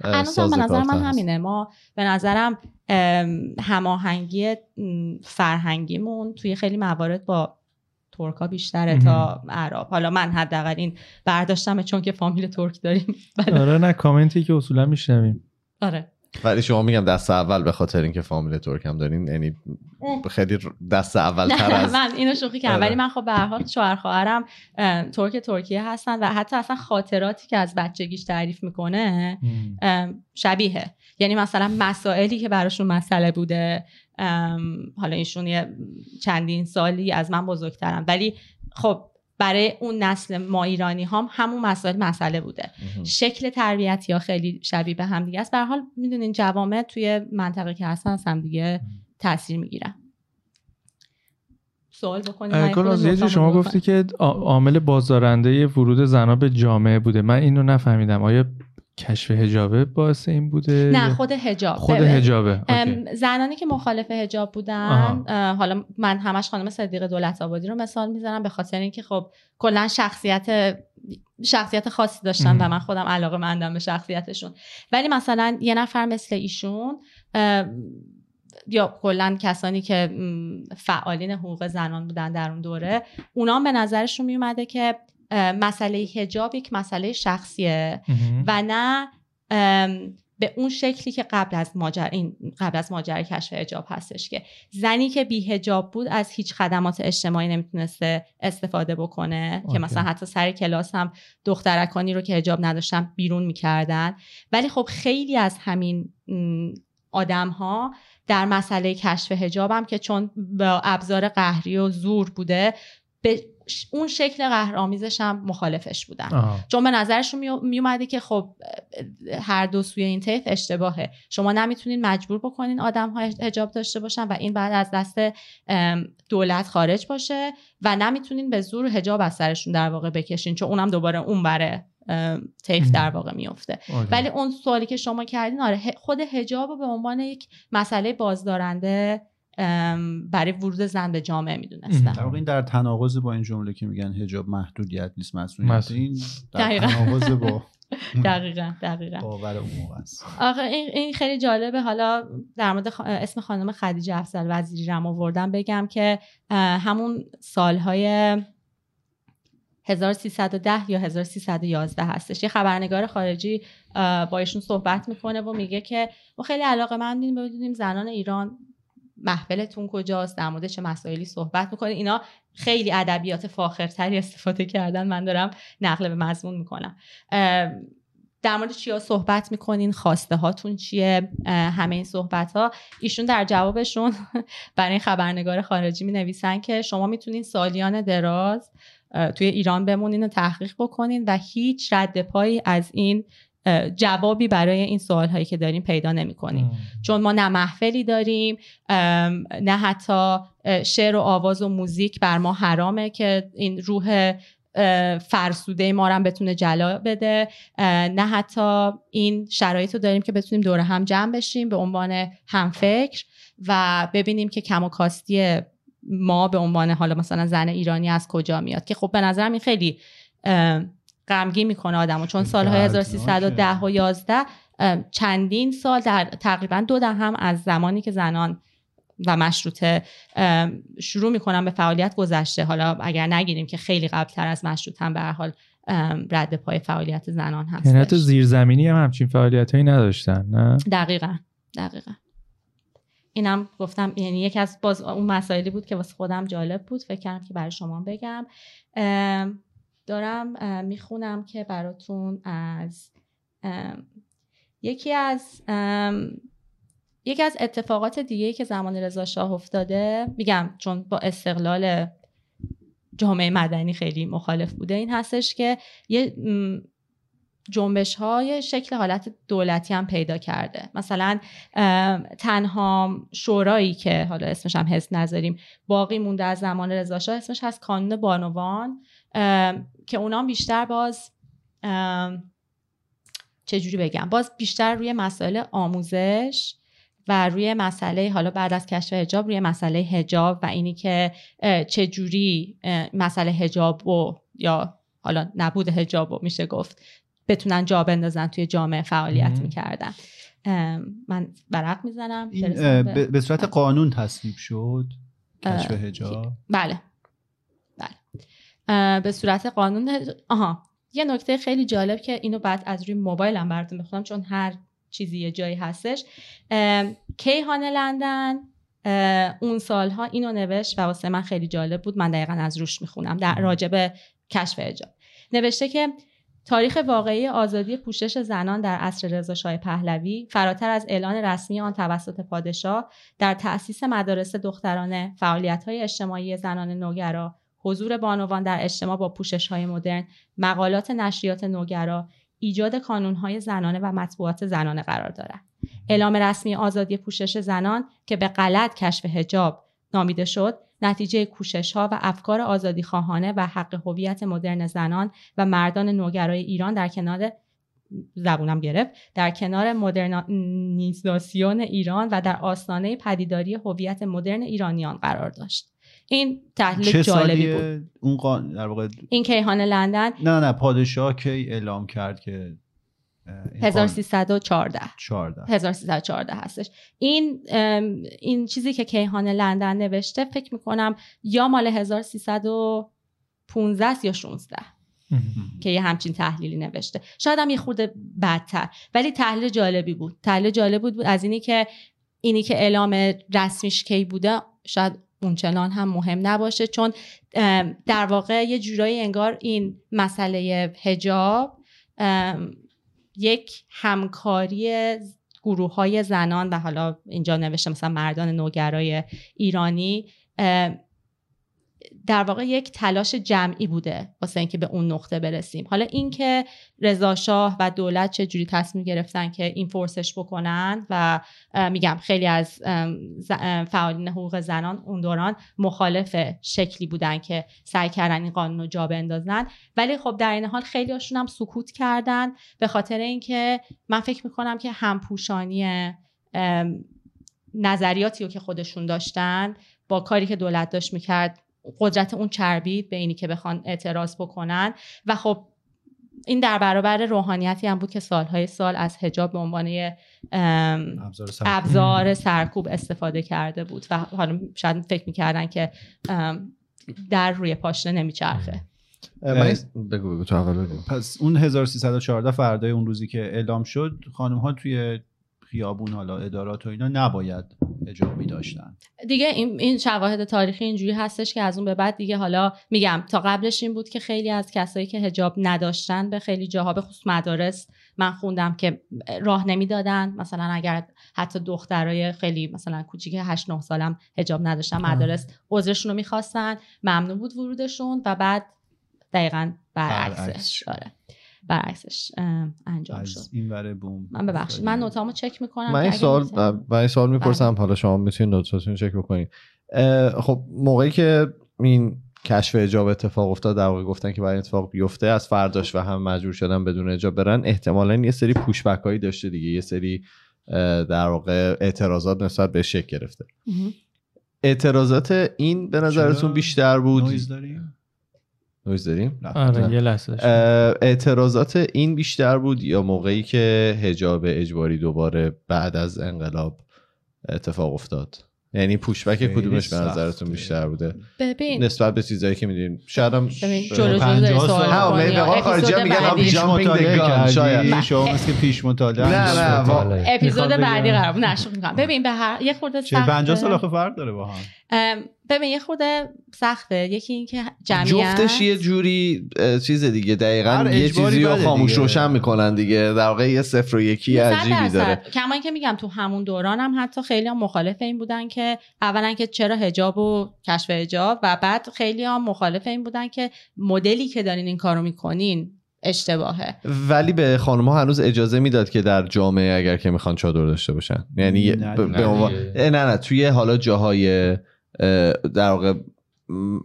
هنوز به نظر من همینه. ما به نظرم هماهنگی فرهنگیمون توی خیلی موارد با ترکا بیشتره تا عرب حالا من حداقل این برداشتم چون که فامیل ترک داریم. آره نه کامنتی که اصولا میشنویم. آره. ولی شما میگم دست اول به خاطر اینکه فامیل ترک هم دارین یعنی خیلی دست اول تر از من اینو شوخی کردم. آره. ولی من خب به هر حال شوهر خواهرم ترک ترکیه هستن و حتی اصلا خاطراتی که از بچگیش تعریف می‌کنه شبیه یعنی مثلا مسائلی که براشون مسئله بوده حالا ایشون یه چندین سالی از من بزرگترم ولی خب برای اون نسل ما ایرانی هم همون مسائل مسئله بوده. شکل تربیتی ها خیلی شبیه به هم دیگه است. به هر حال می‌دونین جوامع توی منطقه که هستن از هم دیگه تاثیر می‌گیرن. سوال نکته‌مو شما. گفتی که عامل بازدارنده ورود زنا به جامعه بوده. من اینو نفهمیدم. آیا کشف حجابه باعث این بوده نه خود هجاب خود. ام، زنانی که مخالف هجاب بودن آها. حالا من همش خانم صدیق دولت آبادی رو مثال می‌زنم به خاطر اینکه خب کلا شخصیت شخصیت خاصی داشتن. و من خودم علاقه مندم به شخصیتشون ولی مثلا یه نفر مثل ایشون یا کلا کسانی که فعالین حقوق زنان بودن در اون دوره اونا به نظرشون میومده که مسئله هجاب یک مسئله شخصیه. و نه به اون شکلی که قبل از ماجر این قبل از ماجرای کشف حجاب هستش که زنی که بی حجاب بود از هیچ خدمات اجتماعی نمی‌تونسته استفاده بکنه که اوکی. مثلا حتی سر کلاس هم دخترکانی رو که حجاب نداشتن بیرون می‌کردن ولی خب خیلی از همین آدم ها در مسئله کشف حجاب هم که چون با ابزار قهری و زور بوده به اون شکل قهرآمیزش هم مخالفش بودن آها. چون به نظرشون می- میومده که خب هر دو سوی این طیف اشتباهه شما نمی‌تونین مجبور بکنین آدم ها حجاب داشته باشن و این بعد از دست دولت خارج باشه و نمی‌تونین به زور حجاب از سرشون در واقع بکشین چون اونم دوباره اون بره طیف در واقع میفته. ولی اون سوالی که شما کردین آره خود حجاب رو به عنوان یک مسئله بازدارنده برای ورود زن به جامعه می‌دونستن در واقع این در تناقض با این جمله که میگن حجاب محدودیت نیست مسئولیت مسئول. این در. تناقض با دقیقا دقیقا. باور اون موقع است. آخه این, این خیلی جالبه. حالا در مورد خ- اسم خانم خدیجه افضل وزیری رم آوردم بگم که همون سالهای 1310 یا 1311 هستش. یه خبرنگار خارجی با ایشون صحبت می‌کنه و میگه که ما خیلی علاقه مندیم بدونیم زنان ایران محفلتون کجاست در مورد چه مسائلی صحبت می‌کنید اینا خیلی ادبیات فاخرتری استفاده کردن من دارم نقل به مضمون می‌کنم. در مورد چیا صحبت می‌کنین؟ خواسته هاتون چیه همه این صحبت ها ایشون در جوابشون برای خبرنگار خارجی می نویسن که شما می‌تونین سالیان دراز توی ایران بمونین و تحقیق بکنین و هیچ رد پایی از این جوابی برای این سوال هایی که داریم پیدا نمی کنیم. چون ما نه محفلی داریم نه حتی شعر و آواز و موزیک بر ما حرامه که این روح فرسوده ما هم بتونه جلا بده. نه حتی این شرایط رو داریم که بتونیم دور هم جمع بشیم به عنوان همفکر و ببینیم که کم و کاستی ما به عنوان حالا مثلا زن ایرانی از کجا میاد. که خب به نظرم این خیلی غمگین می‌کنه آدمو. چون سالهای دردناکه. 1310 و 11 ام، چندین سال در تقریبا دو دهم از زمانی که زنان و مشروطه شروع می‌کنن به فعالیت گذشته. حالا اگر نگیریم که خیلی قبلتر از مشروطه هم به هر حال رد پای فعالیت زنان یعنی حتی هستش زیرزمینی هم همچین فعالیت هایی نداشتن نه؟ دقیقا. دقیقا. اینم گفتم یعنی یکی از باز اون مسائلی بود که واسه خودم جالب بود. فکر کردم که برای شما بگم. دارم می‌خونم که براتون از یکی از یکی از اتفاقات دیگه که زمان رضا شاه افتاده میگم چون با استقلال جامعه مدنی خیلی مخالف بوده این هستش که یه جنبش های شکل حالت دولتی هم پیدا کرده. مثلا تنها شورایی که حالا اسمش هم حزب نذاریم باقی مونده از زمان رضا شاه اسمش هست کانون بانوان. که اونا بیشتر باز چجوری بگم؟ باز بیشتر روی مسائل آموزش و روی مسئله حالا بعد از کشف هجاب روی مسئله هجاب و اینی که چجوری مسئله هجاب و یا حالا نبود هجاب و میشه گفت بتونن جا بندازن توی جامعه فعالیت. می‌کردن. من برق می‌زنم به- صورت قانون تصویب شد کشف اه، حجاب؟ بله. به صورت قانون آها. یه نکته خیلی جالب که اینو بعد از روی موبایلم براتون بخونم چون هر چیزی یه جایی هستش. کیهان لندن؟ اون سالها اینو نوشت و واسه من خیلی جالب بود. من دقیقا از روش می‌خونم در راجع به کشف حجاب نوشته که تاریخ واقعی آزادی پوشش زنان در عصر رضا شاه پهلوی فراتر از اعلان رسمی آن توسط پادشاه در تأسیس مدارس دخترانه، فعالیت‌های اجتماعی زنان نوگرا، حضور بانوان در اجتماع با پوشش های مدرن مقالات نشریات نوگرا ایجاد های زنانه و مطبوعات زنانه قرار دارد. اعلام رسمی آزادی پوشش زنان که به غلط کشف هجاب نامیده شد نتیجه کوشش ها و افکار آزادی خواهانه و حق هویت مدرن زنان و مردان نوگرای ایران در کنار زبونم گرفت در کنار مدرنیزاسیون ایران و در آستانه پدیداری هویت مدرن ایرانیان قرار داشت. این تحلیل جالبی بود. اون در واقع این کیهان لندن. نه نه پادشاه کی اعلام کرد که 1314 14 1314 هستش. این این چیزی که کیهان لندن نوشته فکر می‌کنم یا مال 1315 یا 16 که یه همچین تحلیلی نوشته. شاید هم یه خورده بدتر. ولی تحلیل جالبی بود. تحلیل جالب بود, بود از اینی که اینی که اعلام رسمیش کی بوده شاید اونچنان هم مهم نباشه. چون در واقع یه جورایی انگار این مسئله هجاب یک همکاری گروه های زنان و حالا اینجا نوشته مثلا مردان نوگرای ایرانی در واقع یک تلاش جمعی بوده واسه اینکه به اون نقطه برسیم. حالا اینکه رضا شاه و دولت چه جوری تصمیم گرفتن که این فورسش بکنن و میگم خیلی از فعالین حقوق زنان اون دوران مخالف شکلی بودن که سعی کردن این قانون رو جا بندازن. ولی خب در این حال خیلی هاشون هم سکوت کردن به خاطر اینکه من فکر می‌کنم که همپوشانی نظریاتی رو که خودشون داشتن با کاری که دولت داشت می‌کرد قدرت اون چربید به اینی که بخوان اعتراض بکنن. و خب این در برابر روحانیتی هم بود که سالهای سال از هجاب به عنوان ابزار سرکوب. استفاده کرده بود. و حالا شاید فکر می‌کردن که در روی پاشنه نمیچرخه. بگو بگو تو اول بگو. پس اون 1314 فردای اون روزی که اعلام شد خانم ها توی خیابون حالا ادارات و اینا نباید اجابی داشتن. دیگه این این شواهد تاریخی اینجوری هستش که از اون به بعد دیگه حالا میگم تا قبلش این بود که خیلی از کسایی که هجاب نداشتن به خیلی جاها به خصوص مدارس من خوندم که راه نمی‌دادن. مثلا اگر حتی دخترای خیلی مثلا کوچیک 8 9 سالم هجاب نداشتن مدارس عذرشون رو می‌خواستن. ممنوع بود ورودشون و بعد دقیقا برعکسش. داره برعکسش انجام شد. این وره بوم. من ببخشید. من نوتامو چک می‌کنم من این سوال من این سوال می‌پرسم بله. حالا شما می‌تونید نوتاتون چک بکنید. خب موقعی که این کشف اجاب اتفاق افتاد در واقع گفتن که برای اتفاق بیفته از فرداش و هم مجبور شدن بدون اجاب برن احتمالا یه سری پوشبک هایی داشته دیگه. یه سری در واقع اعتراضات نسبت به شک گرفته. اعتراضات این به نظرتون بیشتر بود؟ نویز داریم؟ آره یه لحظه اعتراضات این بیشتر بود یا موقعی که هجاب اجباری دوباره بعد از انقلاب اتفاق افتاد؟ یعنی پوشبک کدومش به نظرتون بیشتر بوده؟ ببین. نسبت به چیزایی که می‌دونیم. شاید هم جلو جلو سوال ها خارجی میگن پیش مطالعه کردی. شما مثل پیش مطالعه نه نه اپیزود بعدی قرار نشون می‌کنم. ببین به هر یه خورده سخته. 50 سال آخه فرق داره با هم. ببین یه خورده سخته. یکی این که جمعیت جفتش یه جوری چیز دیگه. دقیقا یه چیزی رو خاموش روشن می‌کنن دیگه. در واقع یه صفر و یکی عجیبی داره. کما که میگم تو همون دوران هم حتی خیلی هم مخالف این بودن که اولا که چرا هجاب و کشف هجاب و بعد خیلی هم مخالف این بودن که مدلی که دارین این کارو می‌کنین اشتباهه. ولی به خانم ها هنوز اجازه می‌داد که در جامعه اگر که می‌خوان چادر داشته باشن. یعنی نه نه, نه, نه توی حالا جاهای در واقع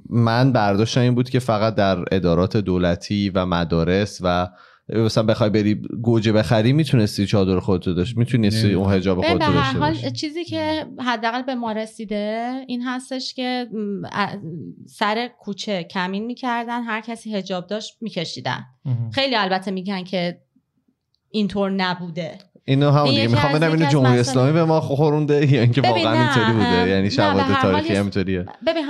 من برداشتم این بود که فقط در ادارات دولتی و مدارس و مثلا بخوای بری گوجه بخری می‌تونستی چادر خودتو داشت می‌تونستی اون حجاب خودتو داشته حال چیزی که حداقل به ما رسیده این هستش که سر کوچه کمین می‌کردن هر کسی حجاب داشت میکشیدن. خیلی البته میگن که اینطور نبوده. اینو هم دیگه. می‌خوام بدم اینو جمهوری اسلامی به ما خورونده یا اینکه واقعا اینطوری بوده. یعنی شواهد تاریخی همینطوریه. ببین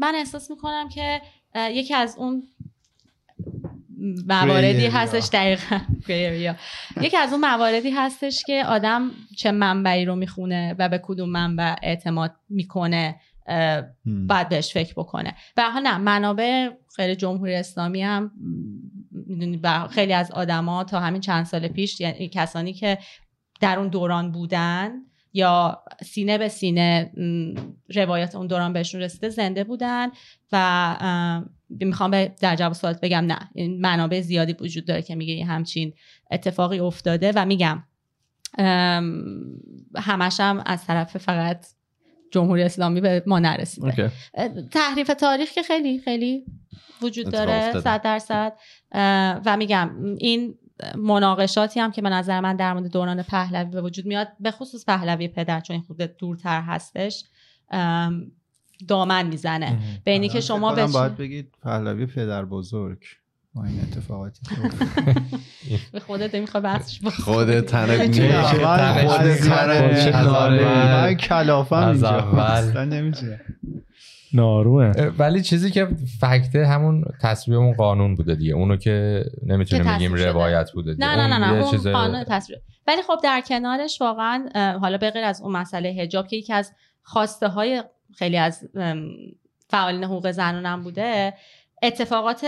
من احساس می‌کنم که یکی از اون مواردی هستش دقیقا یکی از اون مواردی هستش که آدم چه منبعی رو می‌خونه و به کدوم منبع اعتماد می‌کنه بعد بهش فکر بکنه. و نه منابع خیلی جمهوری اسلامی هم خیلی از آدما تا همین چند سال پیش یعنی کسانی که در اون دوران بودن یا سینه به سینه روایت اون دوران بهشون رسیده زنده بودن و می‌خوام به در جواب سوالت بگم نه. این منابع زیادی وجود داره که میگه همچین اتفاقی افتاده و میگم. همش هم از طرف فقط جمهوری اسلامی به ما نرسیده. تحریف تاریخ که خیلی خیلی وجود داره صد درصد. و میگم این مناقشاتی هم که به نظر من در مورد دوران پهلوی به وجود میاد به خصوص پهلوی پدر چون این خود دورتر هستش دامن می‌زنه. به اینی که شما به باید بگید پهلوی پدر بزرگ. با این اتفاقاتی به خودت می‌خوای بحثش خودت تنه خودت تنه من کلافم اینجا. اصلا نمیشه. ناروه. ولی چیزی که فکته همون تصویب اون قانون بوده دیگه. اونو که نمی‌تونیم بگیم روایت بوده دیگه. نه نه نه نه اون قانون تصویب. ولی خب در کنارش واقعا حالا به غیر از اون مسئله حجاب که یکی از خواسته های خیلی از فعالین حقوق زنانم بوده اتفاقات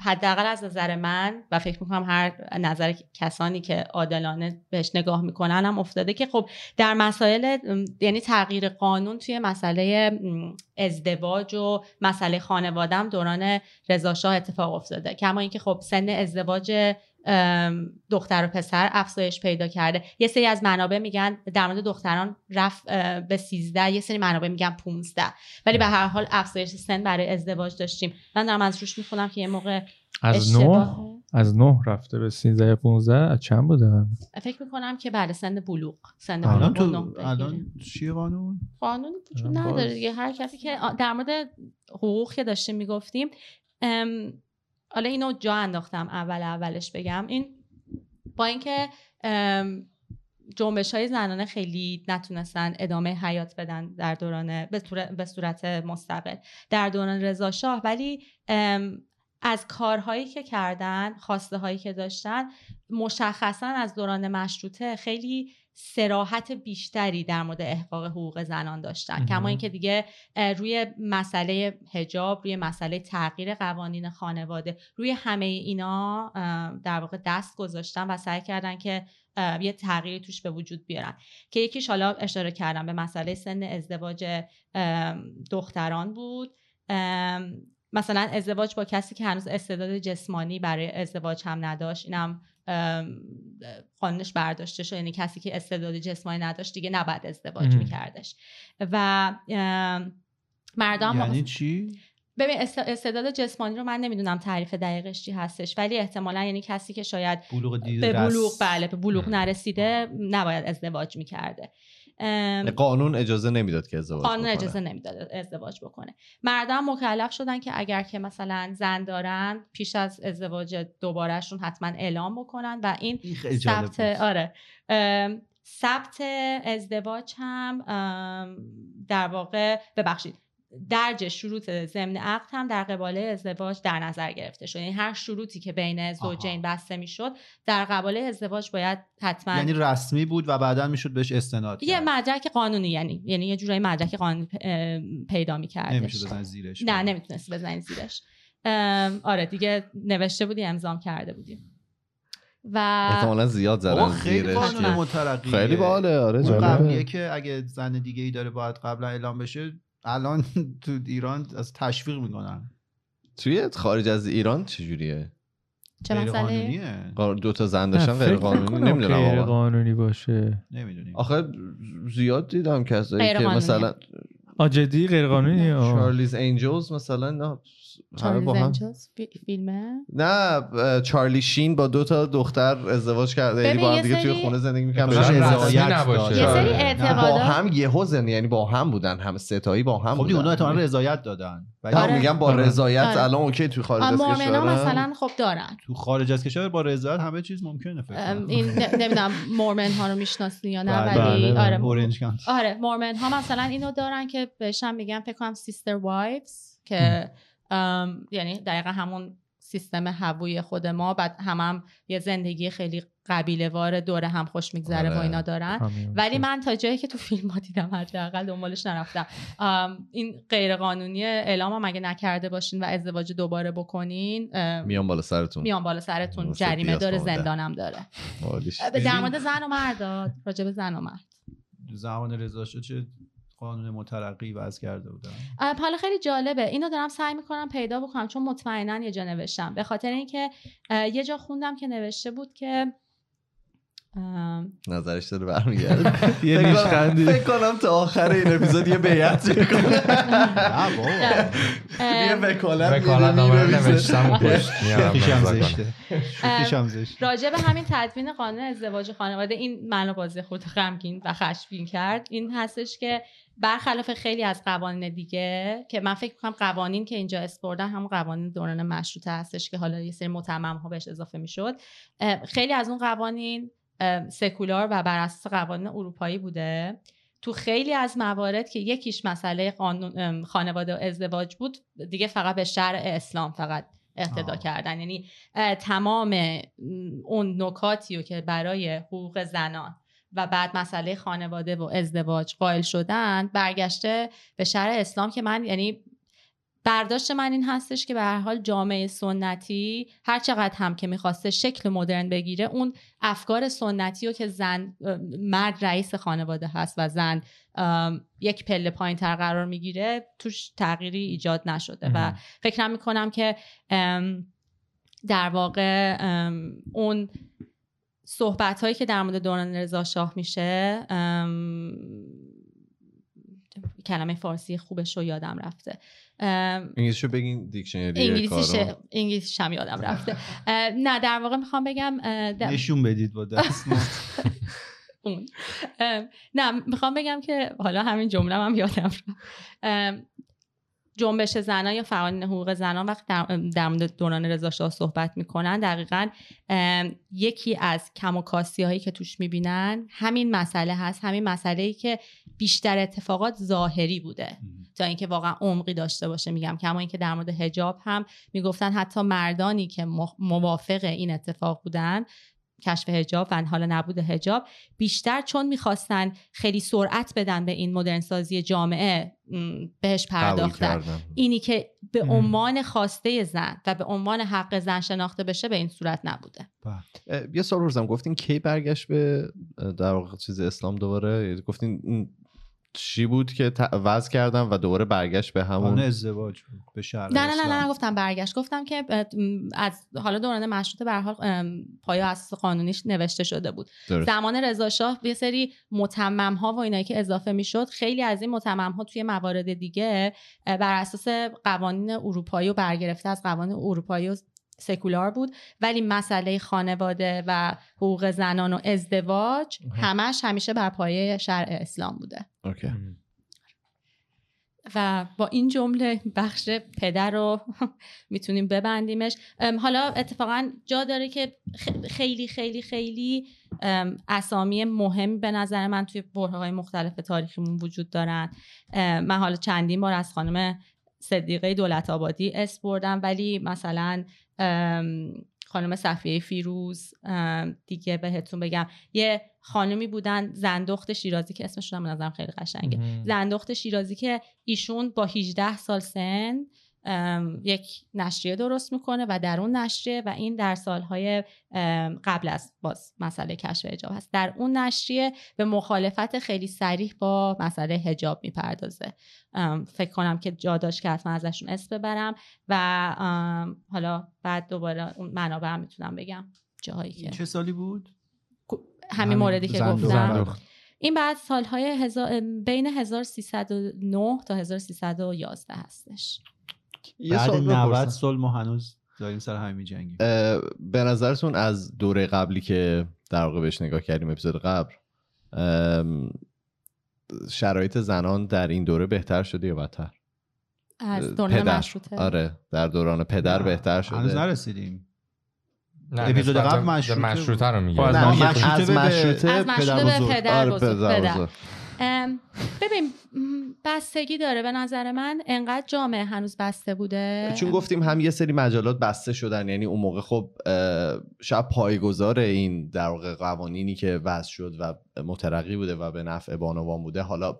حداقل از نظر من و فکر می‌کنم هر نظر کسانی که عادلانه بهش نگاه می‌کنن هم افتاده که خب در مسائل یعنی تغییر قانون توی مسئله ازدواج و مسئله خانوادم دوران رضاشاه اتفاق افتاده. کما اینکه خب سن ازدواج دختر و پسر افزایش پیدا کرده. یه سری از منابع میگن در مورد دختران رفت به 13 یه سری منابع میگن 15 ولی به هر حال افزایش سن برای ازدواج داشتیم. من دارم از روش می‌خونم که یه موقع از نه؟ از نه رفته به 13 15 از چند بوده من؟ فکر می‌کنم که بعد سن بلوغ. سن الان تو الان چیه قانون؟ قانون نداره دیگه. هر کسی که در مورد حقوق که داشتیم می‌گفتیم حالا اینو جا انداختم اول اولش بگم. این با اینکه جنبش های زنانه خیلی نتونستن ادامه حیات بدن در دوران به صورت مستقل در دوران رضا شاه ولی از کارهایی که کردن خواسته هایی که داشتن مشخصا از دوران مشروطه خیلی سراحت بیشتری در مورد احقاق حقوق زنان داشتن کما اینکه دیگه روی مسئله حجاب روی مسئله تغییر قوانین خانواده روی همه اینا در واقع دست گذاشتن و سعی کردن که یه تغییری توش به وجود بیارن. که یکیش حالا اشاره کردم به مسئله سن ازدواج دختران بود. مثلا ازدواج با کسی که هنوز استعداد جسمانی برای ازدواج هم نداشت اینم قانونش برداشته شد. یعنی کسی که استعداد جسمانی نداشت دیگه نباید ازدواج میکردش. و مردم یعنی چی؟ ببین استعداد جسمانی رو من نمی‌دونم تعریف دقیقش چی هستش ولی احتمالا یعنی کسی که شاید بلوغ به بلوغ بله به بلوغ نرسیده نباید ازدواج می‌کرده. قانون اجازه نمی‌داد که ازدواج قانون اجازه نمی‌داد ازدواج بکنه. مردم مکلف شدن که اگر که مثلا زن دارن پیش از ازدواج دوبارهشون حتما اعلام بکنن و این, این ثبت آره. ثبت ازدواج هم در واقع ببخشید درج شروط ضمن عقد هم در قباله ازدواج در نظر گرفته شد. یعنی هر شروطی که بین زوجین بسته می‌شد در قباله ازدواج باید حتما یعنی رسمی بود و بعدا می‌شد بهش استناد یه مدرک قانونی یعنی یعنی یه جورایی مدرک قانونی پیدا میکردش نمیشه بزن زیرش. نه نمی‌تونست بزنی زیرش. آره دیگه نوشته بودی امضام کرده بودیم و احتمالا زیاد زدن خیلی قانون مترقیه. خیلی باله آره قبلیه که اگه زن دیگه ای داره باید قبلا اعلام بشه الان تو ایران از تشویق می‌کنن. توی خارج از ایران چجوریه؟ چه مسئله؟ دو تا زن داشتن غیر قانونی نمی‌دونم غیر قانونی باشه. نمی‌دونیم. آخه زیاد دیدم کسایی که مثلا آجدی غیر قانونی چارلیز انجلز مثلا نه همه با هم. فیلمه؟ نه چارلی شین با دو تا دختر ازدواج کرده. یعنی با هم دیگه توی خونه زندگی می‌کنن. یه سری اعتقادات؟ با هم یهو زندگی یعنی با هم بودن هم ستایی با هم خب بودن. اونا احتمالاً رضایت دادن. ولی آره. میگم با رضایت آره. الان اوکی تو خارج از کشور مثلا خب دارن. تو خارج از کشور با رضایت همه چیز ممکنه فکر این نمی‌دونم مورمن ها رو می‌شناسی یا نه ولی آره آره مورمن ها مثلا اینو دارن که بهش میگن فکر کنم سیستر وایفز که یعنی دقیقا همون سیستم هووی خود ما. بعد هم, هم یه زندگی خیلی قبیله وار دوره هم خوش میگذره و آره. اینا دارن. ولی من تا جایی که تو فیلم ها دیدم حداقل دنبالش نرفتم. ام، این غیر قانونی اعلام هم اگه نکرده باشین و ازدواج دوباره بکنین میان بالا سرتون. میان بالا سرتون. جریمه داره. زندانم داره. در مورد زن و مرد راجع به زن و مرد. زمان رضا چه قانون مترقی وضع کرده بودن؟ حالا خیلی جالبه. اینو دارم سعی می‌کنم پیدا بکنم چون مطمئنا یه جا نوشتم. به خاطر اینکه یه جا خوندم که نوشته بود که نظرش داره برمیگرده. یه نیشخندی. فکر کنم تا آخر این اپیزود یه بیعت می‌کنه. یه وکالت. نوشتم راجع به همین تدوین قانون ازدواج خانواده این منو بازی خود غمگین و خشمگین کرد. این هستش که برخلاف خیلی از قوانین دیگه که من فکر می‌کنم قوانین که اینجا اسپردن همون قوانین دوران مشروطه هستش که حالا یه سری متمم ها بهش اضافه می‌شد. خیلی از اون قوانین سکولار و بر اساس قوانین اروپایی بوده. تو خیلی از موارد که یکیش مسئله قانون خانواده و ازدواج بود دیگه فقط به شرع اسلام فقط اقتدا. کردن. یعنی تمام اون نکاتی رو که برای حقوق زنان و بعد مسئله خانواده و ازدواج قائل شدن برگشته به شرع اسلام که من یعنی برداشت من این هستش که به هر حال جامعه سنتی هر چقدر هم که می‌خواسته شکل مدرن بگیره اون افکار سنتی رو که زن مرد رئیس خانواده هست و زن یک پله پایین تر قرار می‌گیره توش تغییری ایجاد نشده و فکر می‌کنم که در واقع اون صحبت هایی که در مورد دوران رضا شاه میشه ام، کلمه فارسی خوبش رو یادم رفته. ام، انگلیسیشو بگین دیکشنری. انگلیسیش هم یادم رفته. نه در واقع می‌خوام بگم نشون بدید با دست نه می‌خوام بگم که حالا همین جمله هم یادم رفت. جنبش زنان یا فعالین حقوق زنان وقتی در, در مورد دوران رضا شاه صحبت می‌کنن دقیقا یکی از کم و کاسی هایی که توش می‌بینن همین مسئله هست. همین مسئله ای که بیشتر اتفاقات ظاهری بوده. تا اینکه واقعا عمقی داشته باشه میگم. کما اینکه در مورد حجاب هم می‌گفتن حتی مردانی که موافق این اتفاق بودن کشف حجاب و حالا نبود حجاب بیشتر چون می‌خواستن خیلی سرعت بدن به این مدرن سازی جامعه بهش پرداختن. اینی که به. عنوان خواسته زن و به عنوان حق زن شناخته بشه به این صورت نبوده. اه، یه سال روزم گفتین کی برگشت به در واقع چیز اسلام دوباره؟ گفتین این چی بود که ت- وضع کردم و دوباره برگشت به همون ازدواج بود به شرع نه نه نه. نه گفتم برگشت گفتم که از حالا دوران مشروطه به هر حال پایه اساس قانونیش نوشته شده بود درست. زمان رضا شاه یه سری متمم ها و اینایی که اضافه می‌شد خیلی از این متمم ها توی موارد دیگه بر اساس قوانین اروپایی و برگرفته از قوانین اروپایی و سکولار بود ولی مسئله خانواده و حقوق زنان و ازدواج همش همیشه بر پایه شرع اسلام بوده. اوکی. و با این جمله بخش پدر رو می‌تونیم ببندیمش. حالا اتفاقا جا داره که خیلی خیلی خیلی ام، اسامی مهم به نظر من توی بره های مختلف تاریخیمون وجود دارن. من حالا چندین بار از خانم صدیقه دولت آبادی اس بردم ولی مثلا خانم صفیه فیروز دیگه بهتون بگم. یه خانمی بودن زندخت شیرازی که اسمشون هم نظرم خیلی قشنگه. زندخت شیرازی که ایشون با 18 سال سن یک نشریه درست می‌کنه و در اون نشریه و این در سالهای قبل از باز مسئله کشف حجاب هست در اون نشریه به مخالفت خیلی سریح با مسئله حجاب می‌پردازه فکر کنم که جا داشت که حتما ازشون اسم ببرم و حالا بعد دوباره اون منابع هم می‌تونم بگم جاهایی که چه سالی بود همین موردی که. گفتم. این بعد سالهای هزار... بین 1309 تا 1311 هستش یه بعد سوال 90 بپرسم. سال ما هنوز داریم سر همین جنگیم به نظرتون از دوره قبلی که در واقع بهش نگاه کردیم اپیزود قبل شرایط زنان در این دوره بهتر شده یا بدتر از دوران. مشروطه آره در دوران پدر نه، بهتر هنوز شده نرسیدیم نه اپیزود قبل مشروطه مشروطه رو میگه خب، از مشروطه از به- مشروطه از مشروطه به بزرگ. آره بزرگ پدر. بزرگ. ببین بستگی داره. به نظر من انقدر جامعه هنوز بسته بوده. چون گفتیم هم یه سری مجلات بسته شدن. یعنی اون موقع خب شاید پایگذار این در واقع قوانینی که وضع شد و مترقی بوده و به نفع بانوان بوده حالا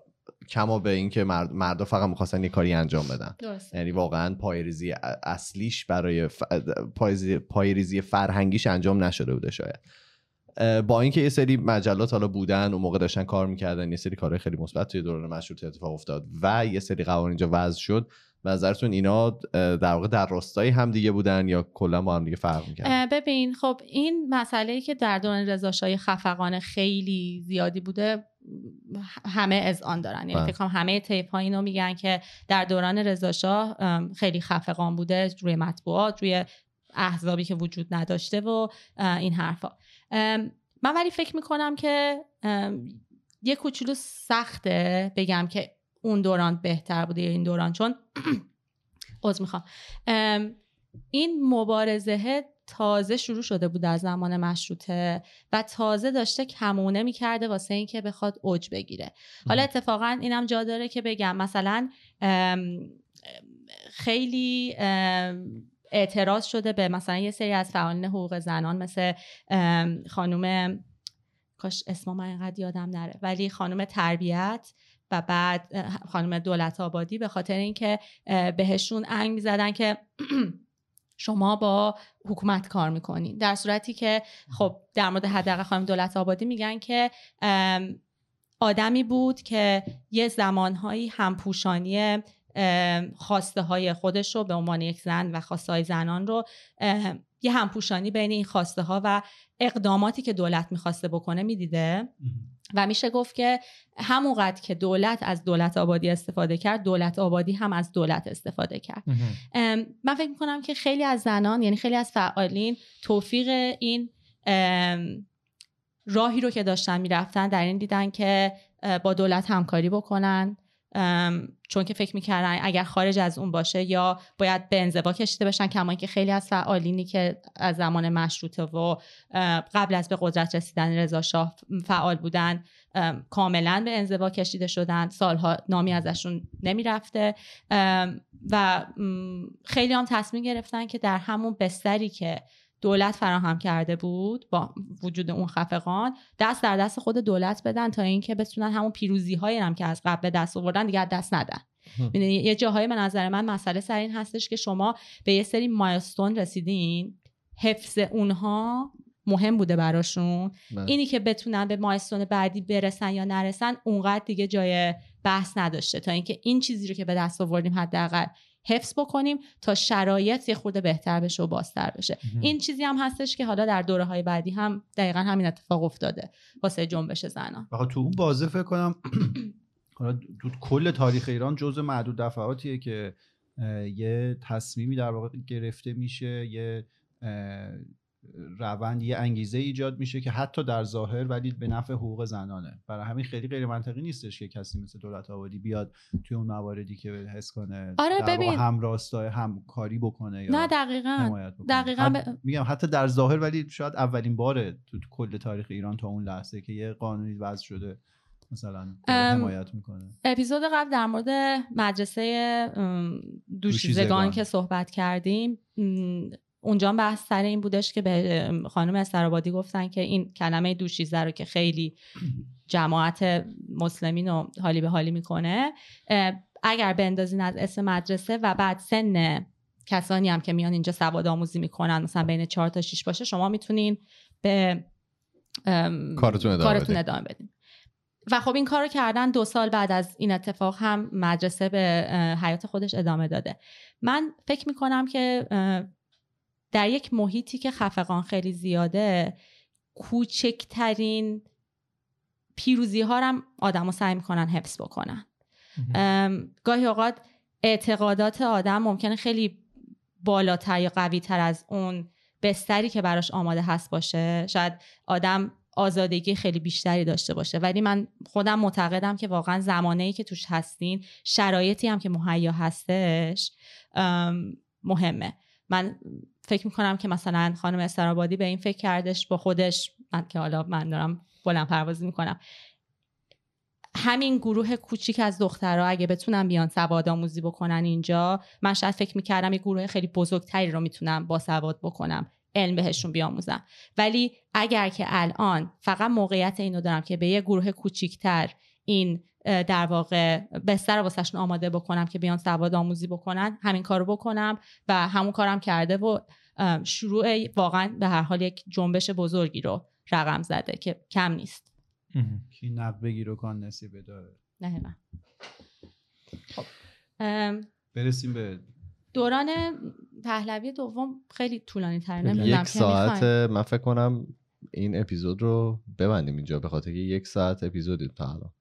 کما به این که مرد مردا فقط می‌خواستن یه کاری انجام بدن. یعنی واقعا پایریزی اصلیش برای ف... پایریزی... فرهنگیش انجام نشده بوده شاید. با اینکه یه سری مجلات حالا بودن اون موقع داشتن کار می‌کردن یه سری کارهای خیلی مثبت توی دوران مشروطه اتفاق افتاد و یه سری قوانین اینجا وضع شد نظرتون اینا در واقع در راستای هم دیگه بودن یا کلا با هم دیگه فرق می‌کردن؟ ببین خب این مسئله که در دوران رضاشاهی خفقان خیلی زیادی بوده همه از آن دارن. یعنی بله. فکر کنم همه تیپ ها اینو میگن که در دوران رضاشاه خیلی خفقان بوده روی مطبوعات روی احزابی که وجود نداشته و این حرفا. من ولی فکر می‌کنم که یه کوچولو سخته بگم که اون دوران بهتر بوده یا این دوران چون عذر می‌خوام. ام، این مبارزه تازه شروع شده بود در زمان مشروطه و تازه داشته کمونه می‌کرده واسه اینکه بخواد اوج بگیره. حالا اتفاقا اینم جا داره که بگم. مثلا خیلی اعتراض شده به مثلا یه سری از فعالین حقوق زنان مثل خانم کاش اسم من اینقدر یادم نره ولی خانم تربیت و بعد خانم دولت آبادی به خاطر اینکه بهشون انگ می‌زدن که شما با حکومت کار می‌کنین. در صورتی که خب در مورد حداقل خانم دولت آبادی میگن که آدمی بود که یه زمانهایی همپوشانی خواسته های خودش رو به عنوان یک زن و خواسته های زنان رو یه همپوشانی بین این خواسته ها و اقداماتی که دولت می‌خواسته بکنه می‌دیده؟ و میشه گفت که همونقدر که دولت از دولت آبادی استفاده کرد دولت آبادی هم از دولت استفاده کرد. من فکر می‌کنم که خیلی از زنان یعنی خیلی از فعالین توفیق این راهی رو که داشتن می‌رفتن در این دیدن که با دولت همکاری بکنن. چون که فکر می‌کردن اگر خارج از اون باشه یا باید به انزوا کشیده بشن کما که خیلی از فعالینی که از زمان مشروطه و قبل از به قدرت رسیدن رضا شاه فعال بودن ام، کاملا به انزوا کشیده شدن. سالها نامی ازشون نمی‌رفته. و خیلی هم تصمیم گرفتن که در همون بستری که دولت فراهم کرده بود با وجود اون خفقان دست در دست خود دولت بدن تا اینکه بتونن همون پیروزی هایی هم که از قبل به دست آوردن دیگه از دست ندن. می‌دونی، یه جاهای به نظر من مسئله سر این هستش که شما به یه سری مایلستون رسیدین حفظ اونها مهم بوده براشون. بله. اینی که بتونن به مایلستون بعدی برسن یا نرسن اونقدر دیگه جای بحث نداشته تا اینکه این چیزی رو که به دست آوردیم حداقل حفظ بکنیم تا شرایط یه خورده بهتر بشه و بازتر بشه. این چیزی هم هستش که حالا در دوره های بعدی هم دقیقا همین اتفاق افتاده واسه جنبش زنان. تو اون بازه فکر کنم حالا تو کل تاریخ ایران جزء معدود دفعاتیه که یه تصمیمی در واقع گرفته میشه یه روند یه انگیزه ایجاد میشه که حتی در ظاهر ولی به نفع حقوق زنانه برای همین خیلی غیر منطقی نیستش که کسی مثل دولت آبادی بیاد توی اون مواردی که حس کنه آره، ببین. هم راستای همکاری بکنه یا نه دقیقا حمایت بکنه. دقیقاً به- میگم حتی در ظاهر ولی شاید اولین باره تو, کل تاریخ ایران تا اون لحظه که یه قانونی وضع شده مثلا حمایت می‌کنه اپیزود قبل در مورد مدرسه دوشیزگان دوشیزگان. که صحبت کردیم اونجا بحث سر این بودش که به خانم استرابادی گفتن که این کلمه دوشیزه رو که خیلی جماعت مسلمین رو حالی به حالی می‌کنه اگر بندازین از اسم مدرسه و بعد سن کسانی هم که میان اینجا سواد آموزی می‌کنن مثلا بین چهار تا 6 باشه شما می‌تونین به کارتون ادامه بدین. و خب این کار رو کردن دو سال بعد از این اتفاق هم مدرسه به حیات خودش ادامه داده من فکر می‌کنم که در یک محیطی که خفقان خیلی زیاده کوچکترین پیروزی ها رو هم آدم سعی می‌کنن حفظ بکنن. گاهی اوقات اعتقادات آدم ممکنه خیلی بالاتر یا قوی تر از اون بستری که براش آماده هست باشه. شاید آدم آزادگی خیلی بیشتری داشته باشه. ولی من خودم معتقدم که واقعا زمانه ای که توش هستین شرایطی هم که مهیا هستش مهمه. من فکر می‌کنم که مثلا خانم استرابادی به این فکر کردش با خودش من که حالا من دارم بلند پروازی می‌کنم. همین گروه کوچیک از دخترها اگه بتونن بیان سواد آموزی بکنن اینجا من شاید فکر می‌کردم یه گروه خیلی بزرگتری رو می‌تونم با سواد بکنم علم بهشون بیاموزم. ولی اگر که الان فقط موقعیت اینو دارم که به یه گروه کوچیکتر این در واقع بستر واسهشون آماده بکنم که بیان سواد آموزی بکنن همین کارو بکنم و همون کارم کرده و شروع واقعا به هر حال یک جنبش بزرگی رو رقم زده که کم نیست. کی نق بگیر و کان نصیبه داره نه من. خب. برسیم به دوران پهلوی دوم خیلی طولانی تر. یک ساعت من فکر کنم این اپیزود رو ببندیم اینجا به خاطر که یک ساعت اپیزودی تا الان.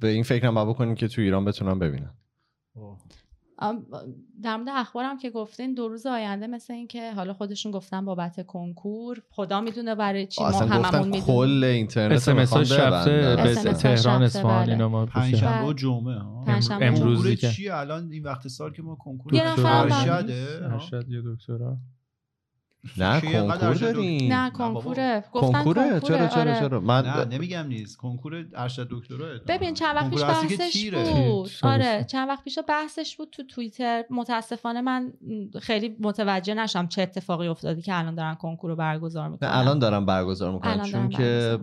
به این فکر هم بکنیم که تو ایران بتونم ببینن. در مورد اخبارم که گفتین دو روز آینده مثل این که حالا خودشون گفتن بابت کنکور خدا می‌دونه برای چی ما هممون می‌دونیم. کل اینترنت رفته به تهران اصفهان اینا ما پنجشنبه و جمعه امروزی که چی الان این وقت سال که ما کنکور یه نفر ارشد یا دکترا. نه کنکور داریم. نه کنکوره. کنکوره؟ چرا چرا آره. چرا؟ من نه نمیگم نیست. کنکور ارشد دکترا ببین چند وقت پیش بحثش بود. آره چند وقت پیش بحثش بود تو توییتر. متاسفانه من خیلی متوجه نشم چه اتفاقی افتادی که الان دارن کنکور رو برگزار می‌کنن. نه الان دارن برگزار می‌کنن. چون که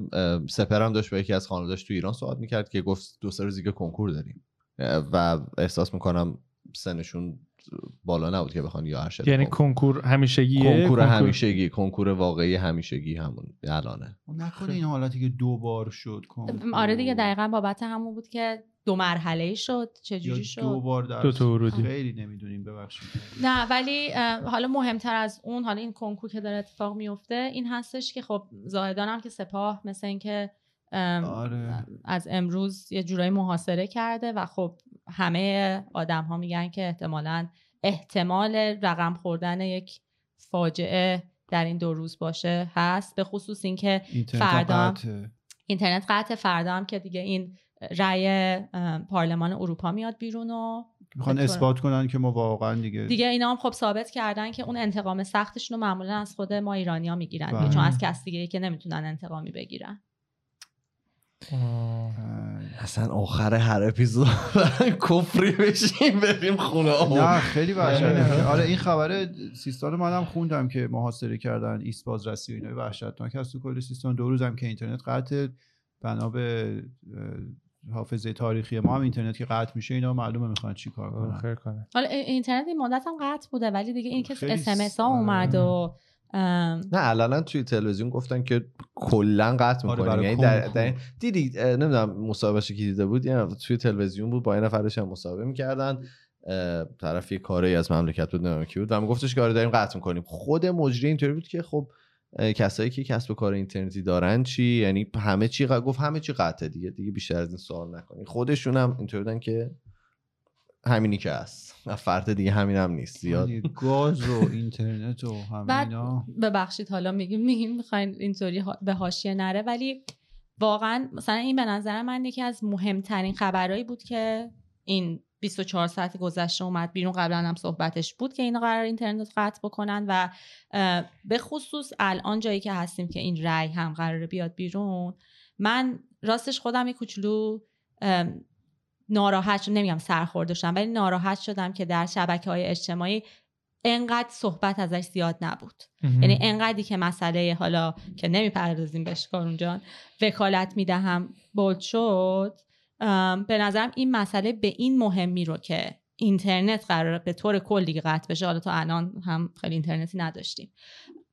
سپرم داشت با یکی از خانواده‌اش تو ایران صحبت می‌کرد که گفت دو سه روز دیگه کنکور داریم. و احساس می‌کنم سنشون بالا نبود که بخوان یا ارشد یعنی کنکور همیشگیه کنکور همیشگی کنکور واقعی همیشگی همون الانه. نکنه این حالتی که دو بار شد کنکور. آره دیگه دقیقا بابت همون بود که دو مرحله شد چجوری شد؟ دو بار در دو تا ورودی. خیلی نمی‌دونیم ببخشید. نه ولی حالا مهمتر از اون حالا این کنکور که داره اتفاق میفته این هستش که خب زاهدانم که سپاه مثل اینکه آره. از امروز یه جورایی محاصره کرده و خب همه آدم ها میگن که احتمالا احتمال رقم خوردن یک فاجعه در این دو روز باشه هست. به خصوص اینکه فردا اینترنت قطع فردا هم که دیگه این رأی پارلمان اروپا میاد بیرون و می‌خوان اثبات کنن که ما واقعا دیگه دیگه اینا هم خب ثابت کردن که اون انتقام سختشون رو معمولا از خود ما ایرانیا می‌گیرن چون از کس دیگه که نمی‌تونن انتقامی بگیرن. اصلا آخر هر اپیزود کفری بشیم بریم خونه. نه خیلی وحشتناکه آره این خبر سیستان منم خوندم که محاصره کردن ایست بازرسی و اینا وحشتناک هست تو کل سیستان دو روزم که اینترنت قطع بنا به حافظه تاریخی ما هم اینترنت که قطع میشه اینا معلومه می‌خوان چی کار کنن. حالا اینترنت این مدت هم قطع بوده ولی دیگه این که اس ها اومد و نه الان توی تلویزیون گفتن که کلا قطع آره، می‌کنیم. یعنی در, در دیدی نمی‌دونم مصاحبهش که دیده بود؟ یعنی توی تلویزیون بود با این نفرش هم مصاحبه می‌کردن. طرف یه کاری از مملکت بود نمی‌دونم کی بود. و گفتش که آره داریم قطع می‌کنیم. خود مجری اینطوری بود که خب کسایی که کسب و کار اینترنتی دارن چی؟ یعنی همه چی گفت همه چی قطعه دیگه. دیگه بیشتر از این سوال نکنی. خودشون هم اینطوری بودن که همینی که هست. فرد دیگه همین هم نیست. زیاد. یعنی گاز و اینترنت و همینا ببخشید حالا میگیم میگیم می‌خواین اینطوری به حاشیه نره ولی واقعا مثلا این به نظر من یکی از مهمترین خبرهایی بود که این 24 ساعت گذشته اومد بیرون قبلا هم صحبتش بود که اینا قرار اینترنت قطع بکنن و به خصوص الان جایی که هستیم که این رای هم قراره بیاد بیرون من راستش خودم یه کوچولو ناراحت شدم نمیگم سرخورده شدم ولی ناراحت شدم که در شبکه های اجتماعی انقدر صحبت ازش زیاد نبود. یعنی انقدری که مسئله حالا که نمی‌پردازیم بهش کارون جان وکالت می‌دهم بود شد. به نظرم این مسئله به این مهمی رو که اینترنت قرار به طور کل دیگه قطع بشه حالا تا الان هم خیلی اینترنتی نداشتیم.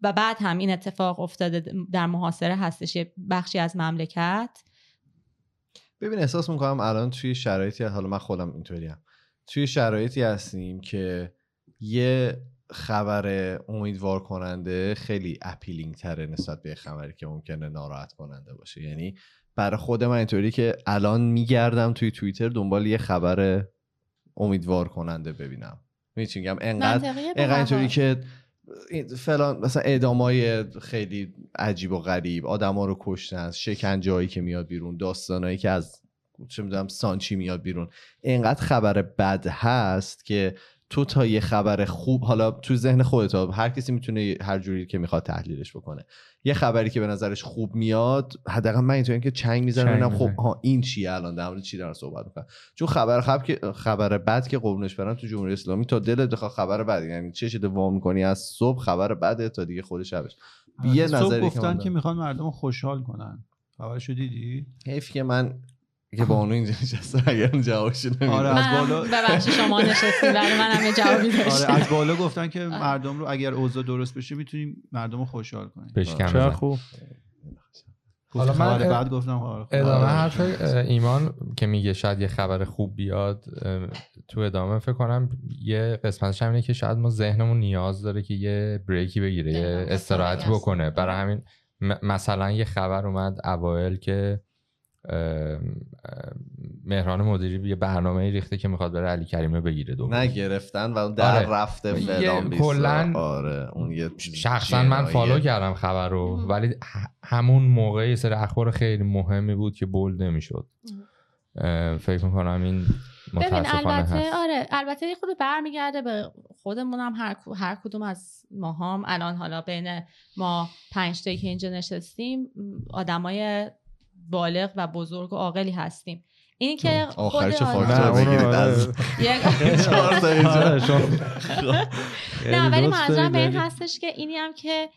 و بعد هم این اتفاق افتاده در محاصره هستش یه بخشی از مملکت. ببین احساس می‌کنم الان توی شرایطی حالا من خودم اینطوریم توی شرایطی هستیم که یه خبر امیدوار کننده خیلی appealing تره نسبت به خبری که ممکنه ناراحت کننده باشه. یعنی برای خود من اینطوری که الان میگردم توی توییتر دنبال یه خبر امیدوار کننده ببینم میگم؟ انقدر انقدر اینطوری که فلان مثلا اعدامای خیلی عجیب و غریب آدما رو کشتن شکنجایی که میاد بیرون داستانایی که از چه می‌دونم سانچی میاد بیرون. اینقدر خبر بد هست که تو تا یه خبر خوب حالا تو ذهن خودت ها، هر کسی می‌تونه هر جوری که می‌خواد تحلیلش بکنه. یه خبری که به نظرش خوب میاد حداقل من اینطوریم که چنگ می‌زنم ببینم خب. ها این چیه الان؟ در مورد چی دارن صحبت می‌کنن؟ چون خبر خب که خبر بد که قربونش برم تو جمهوری اسلامی تا دلت بخواد خبر بد یعنی چه شده وا می‌کنی از صبح خبر بده تا دیگه خود شبش. یه صبح نظری که گفتن که. می‌خوان مردم خوشحال کنن. خبرشو دیدی؟ حیف که من که با اونو اینجا نشستم اگر جوابشو نمیدم آره، از من بالا- ببخشید شما نشستیم برای من هم یه جوابی آره داشتم از بالا گفتن که مردم رو اگر اوضاع درست بشه می‌تونیم مردم رو خوشحال کنیم بشکم. خوب حالا من- بعد گفتم. ادامه آره. حرف ایمان که میگه شاید یه خبر خوب بیاد تو ادامه فکر کنم یه قسمتش هم اینه که شاید ما ذهنمون نیاز داره که یه بریکی بگیره یه. استراحت. بکنه برای همین م- مثلا یه خبر اومد اوایل که مهران مدیری یه برنامه ریخته که می‌خواد بره علی کریمه بگیره دو نگرفتن و اون در آره. رفته فلان آره اون یه شخصا من. فالو کردم خبر رو. ولی همون موقع یه سری اخبار خیلی مهمی بود که بولد نمی‌شد فکر می‌کنم این ببین البته هست آره البته یه خود برمیگرده به خودمون هم هر, هر کدوم از ما هم الان حالا بین ما پنج تایی که اینجا نشستیم آدمای بالغ و بزرگ و عاقلی هستیم این که خود فاکتور نه، بگیرید آره. از. آره، نه ولی منظورم به این؟ هستش که اینی هم که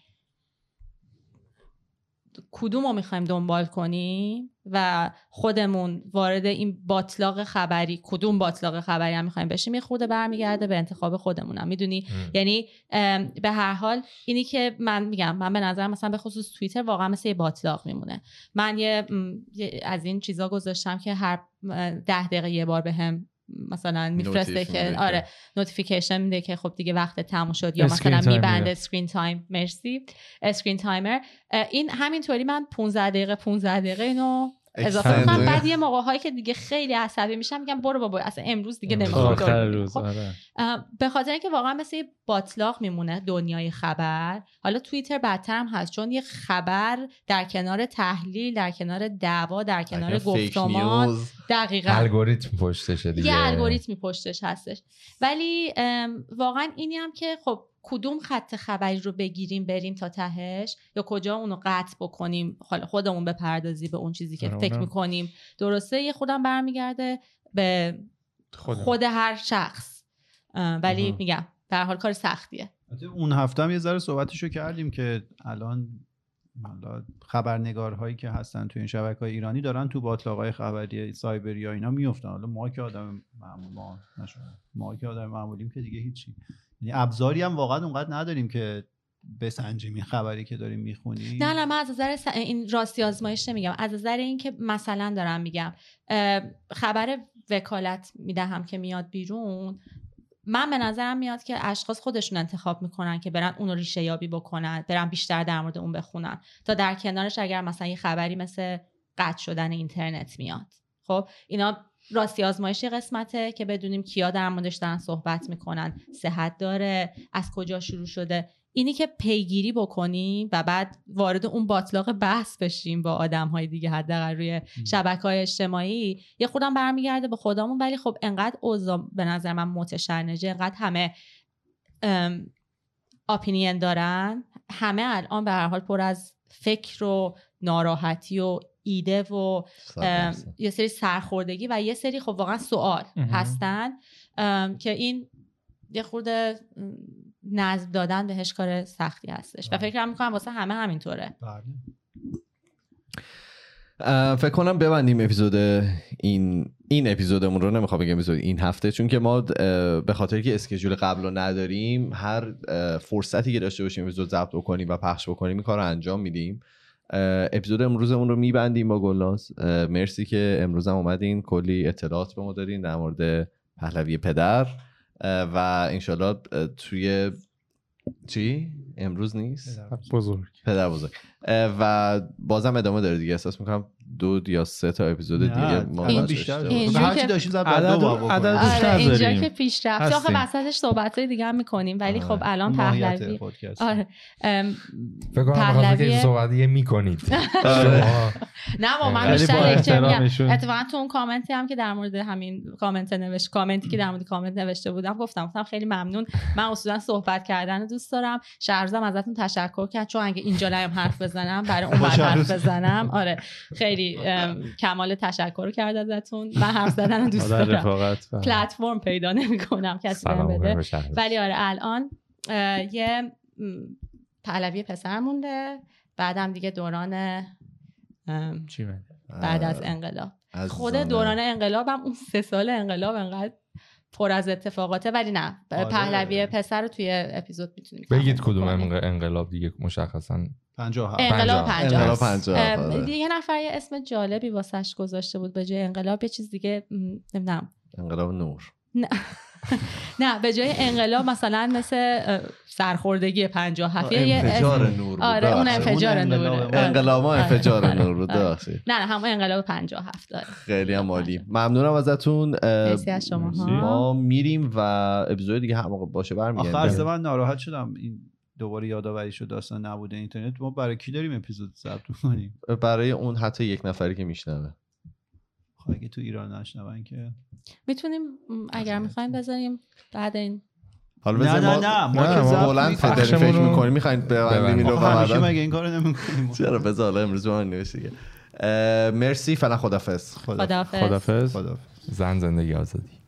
کدوم رو می‌خوایم دنبال کنیم و خودمون وارد این باطلاق خبری کدوم باطلاق خبری هم می‌خوایم بشیم؟ یه خورده برمیگرده به انتخاب خودمونم می‌دونی. یعنی به هر حال اینی که من میگم من به نظرم مثلا به خصوص توییتر واقعا مثل یه باطلاق میمونه. من یه از این چیزا گذاشتم که هر ده دقیقه یه بار به هم مثلا میفرسته که آره notification میده که خب دیگه وقت تموم شد یا مثلا میبنده. screen time مرسی. screen timer این همینطوری من 15 دقیقه 15 دقیقه اینو اضافه. می‌کنم. بعد یه موقع هایی که دیگه خیلی عصبی میشم میگم برو بابا اصلا امروز دیگه نمی‌خوام خب، آره. به خاطر اینکه واقعا مثل یه باتلاق میمونه دنیای خبر. حالا توییتر بدتر هم هست چون یه خبر در کنار تحلیل در کنار دعوا در کنار گفتمان دقیقا. الگوریتم پشتشه دیگه. یه الگوریتمی پشتش هستش. ولی واقعا اینی هم که خب کدوم خط خبری رو بگیریم بریم تا تهش؟ یا کجا اونو قطع بکنیم؟ حالا خودمون بپردازی به اون چیزی که آره، فکر. می‌کنیم. درسته یه خودم برمیگرده به خودم. خود هر شخص. ولی آها. میگم به هر حال کار سختیه. اون هفته هم یه ذره صحبتشو کردیم که الان حالا خبرنگارهایی که هستن تو این شبکه های ایرانی دارن تو باطلاقای خبری سایبری یا اینا میفتن حالا ما که آدم معمول ما نشون ما که آدم معمولیم که دیگه هیچی. ابزاری هم واقعا اونقدر نداریم که بسنجیم این خبری که داریم می‌خونی. نه نه من از نظر س- این راستی آزمایش نمیگم. از نظر اینکه مثلا دارم میگم خبر وکالت می‌دهم که میاد بیرون من به نظرم میاد که اشخاص خودشون انتخاب می‌کنن که برن اون رو ریشه یابی بکنن برن بیشتر در مورد اون بخونن. تا در کنارش اگر مثلا یه خبری مثل قطع شدن اینترنت میاد. خب اینا راستی آزمایشی قسمته که بدونیم کیا در موردش دارن صحبت می‌کنن صحت داره از کجا شروع شده. اینی که پیگیری بکنیم و بعد وارد اون باطلاق بحث بشیم با آدم های دیگه حداقل روی شبکه های اجتماعی. یه خودم برمیگرده به خودمون ولی خب انقدر اوضاع به نظر من متشنجه انقدر همه اپینین دارن. همه الان به هر حال پر از فکر و ناراحتی و ایده و. یه سری سرخوردگی و یه سری خب واقعا سوال. هستن که این یه خورده نظم دادن بهش کار سختی هستش و فکر می‌کنم واسه همه همینطوره بله. فکر کنم ببندیم اپیزود این این اپیزودمون رو نمی‌خوام بگم اپیزود این هفته چون که ما به خاطر که اسکیجول قبل رو نداریم هر فرصتی که داشته باشیم اپیزود ضبط بکنیم و پخش بکنیم این کار رو انجام میدیم اپیزود امروزمون رو میبندیم با گلاس اه، مرسی که امروز هم اومدین. کلی اطلاعات به ما دارین در مورد پهلوی پدر. و انشالله توی چی؟ امروز نیست؟ بزرگ. پدر بزرگ. و بازم ادامه داره دیگه احساس می‌کنم. دو یا سه تا اپیزود دیگه ما الان داشته بیشتر باشیم. اینجوری به هر که- چی داشتین زد عدد. بیشتر آره اینجا. که پیشرفته آخه هستیم. وسطش صحبت های دیگه هم می‌کنیم ولی آره. خب الان پهلوی. آره فکر کنم که این صحبت می‌کنید آره. نه با من ولی بیشتر. اتفاقا تو اون کامنتی هم که در مورد همین کامنت نوشت کامنتی که در مورد کامنت نوشته بودم گفتم گفتم خیلی ممنون من اصولا صحبت کردن رو دوست دارم شهرزم ازتون تشکر کرد چون اگه اینجا نیم حرف بزنم برای اون حرف. بزنم آره خیلی ام، کمال تشکر کرد ازتون. من حرف زدن دوست دارم. و- پلتفرم پیدا نمی‌کنم کسی بده. ولی آره الان یه پهلوی پسر مونده. بعدم دیگه دوران چی؟ بعد از انقلاب. خود دوران انقلابم اون سه سال انقلاب انقدر پر از اتفاقاته. ولی نه آره. پهلوی پسر رو توی اپیزود می‌تونیم بگید کدوم انق- انقلاب دیگه مشخصا پنجاه هفت. انقلاب پنجاه. پنجاه انقلاب هست. پنجاه، ام، آره. یه نفر یه اسم جالبی واسش گذاشته بود به جای انقلاب یه چیز دیگه نمی‌دونم انقلاب نور نه به جای انقلاب مثلا مثل سرخوردگی پنجاه هفت یه- یه انفجار اسم- نور بود. آره اون. انفجار نوره انقلاب. آره. آره. انفجار. نور بود. ببخشید. نه نه همون انقلاب پنجاه هفت داره خیلی هم عالی ممنونم ازتون مرسی از شما ما میریم و اپیزود دیگه هر موقع باشه آخر برمیگردیم سه من ناراحت شدم این دوباره یادآوری شد داستان نبوده اینترنت ما برای کی داریم اپیزود ضبط کنیم برای اون حتی یک نفری که میشنوه. خب اگه تو ایران نشنون که می‌تونیم اگر می‌خوایم بذاریم بعد این. حالا نه، نه، ما نه، ما ما که ضبط بلند می‌کنیم. داریم فکر می‌کنیم می‌خواین ببندیم این رو آخه همیشه مگه این کارو نمی‌کنیم؟ چرا؟ بذار حالا امروز ما نوشت دیگه اه، مرسی فعلا خدافظ. خدافظ. خدا زن زندگی آزادی.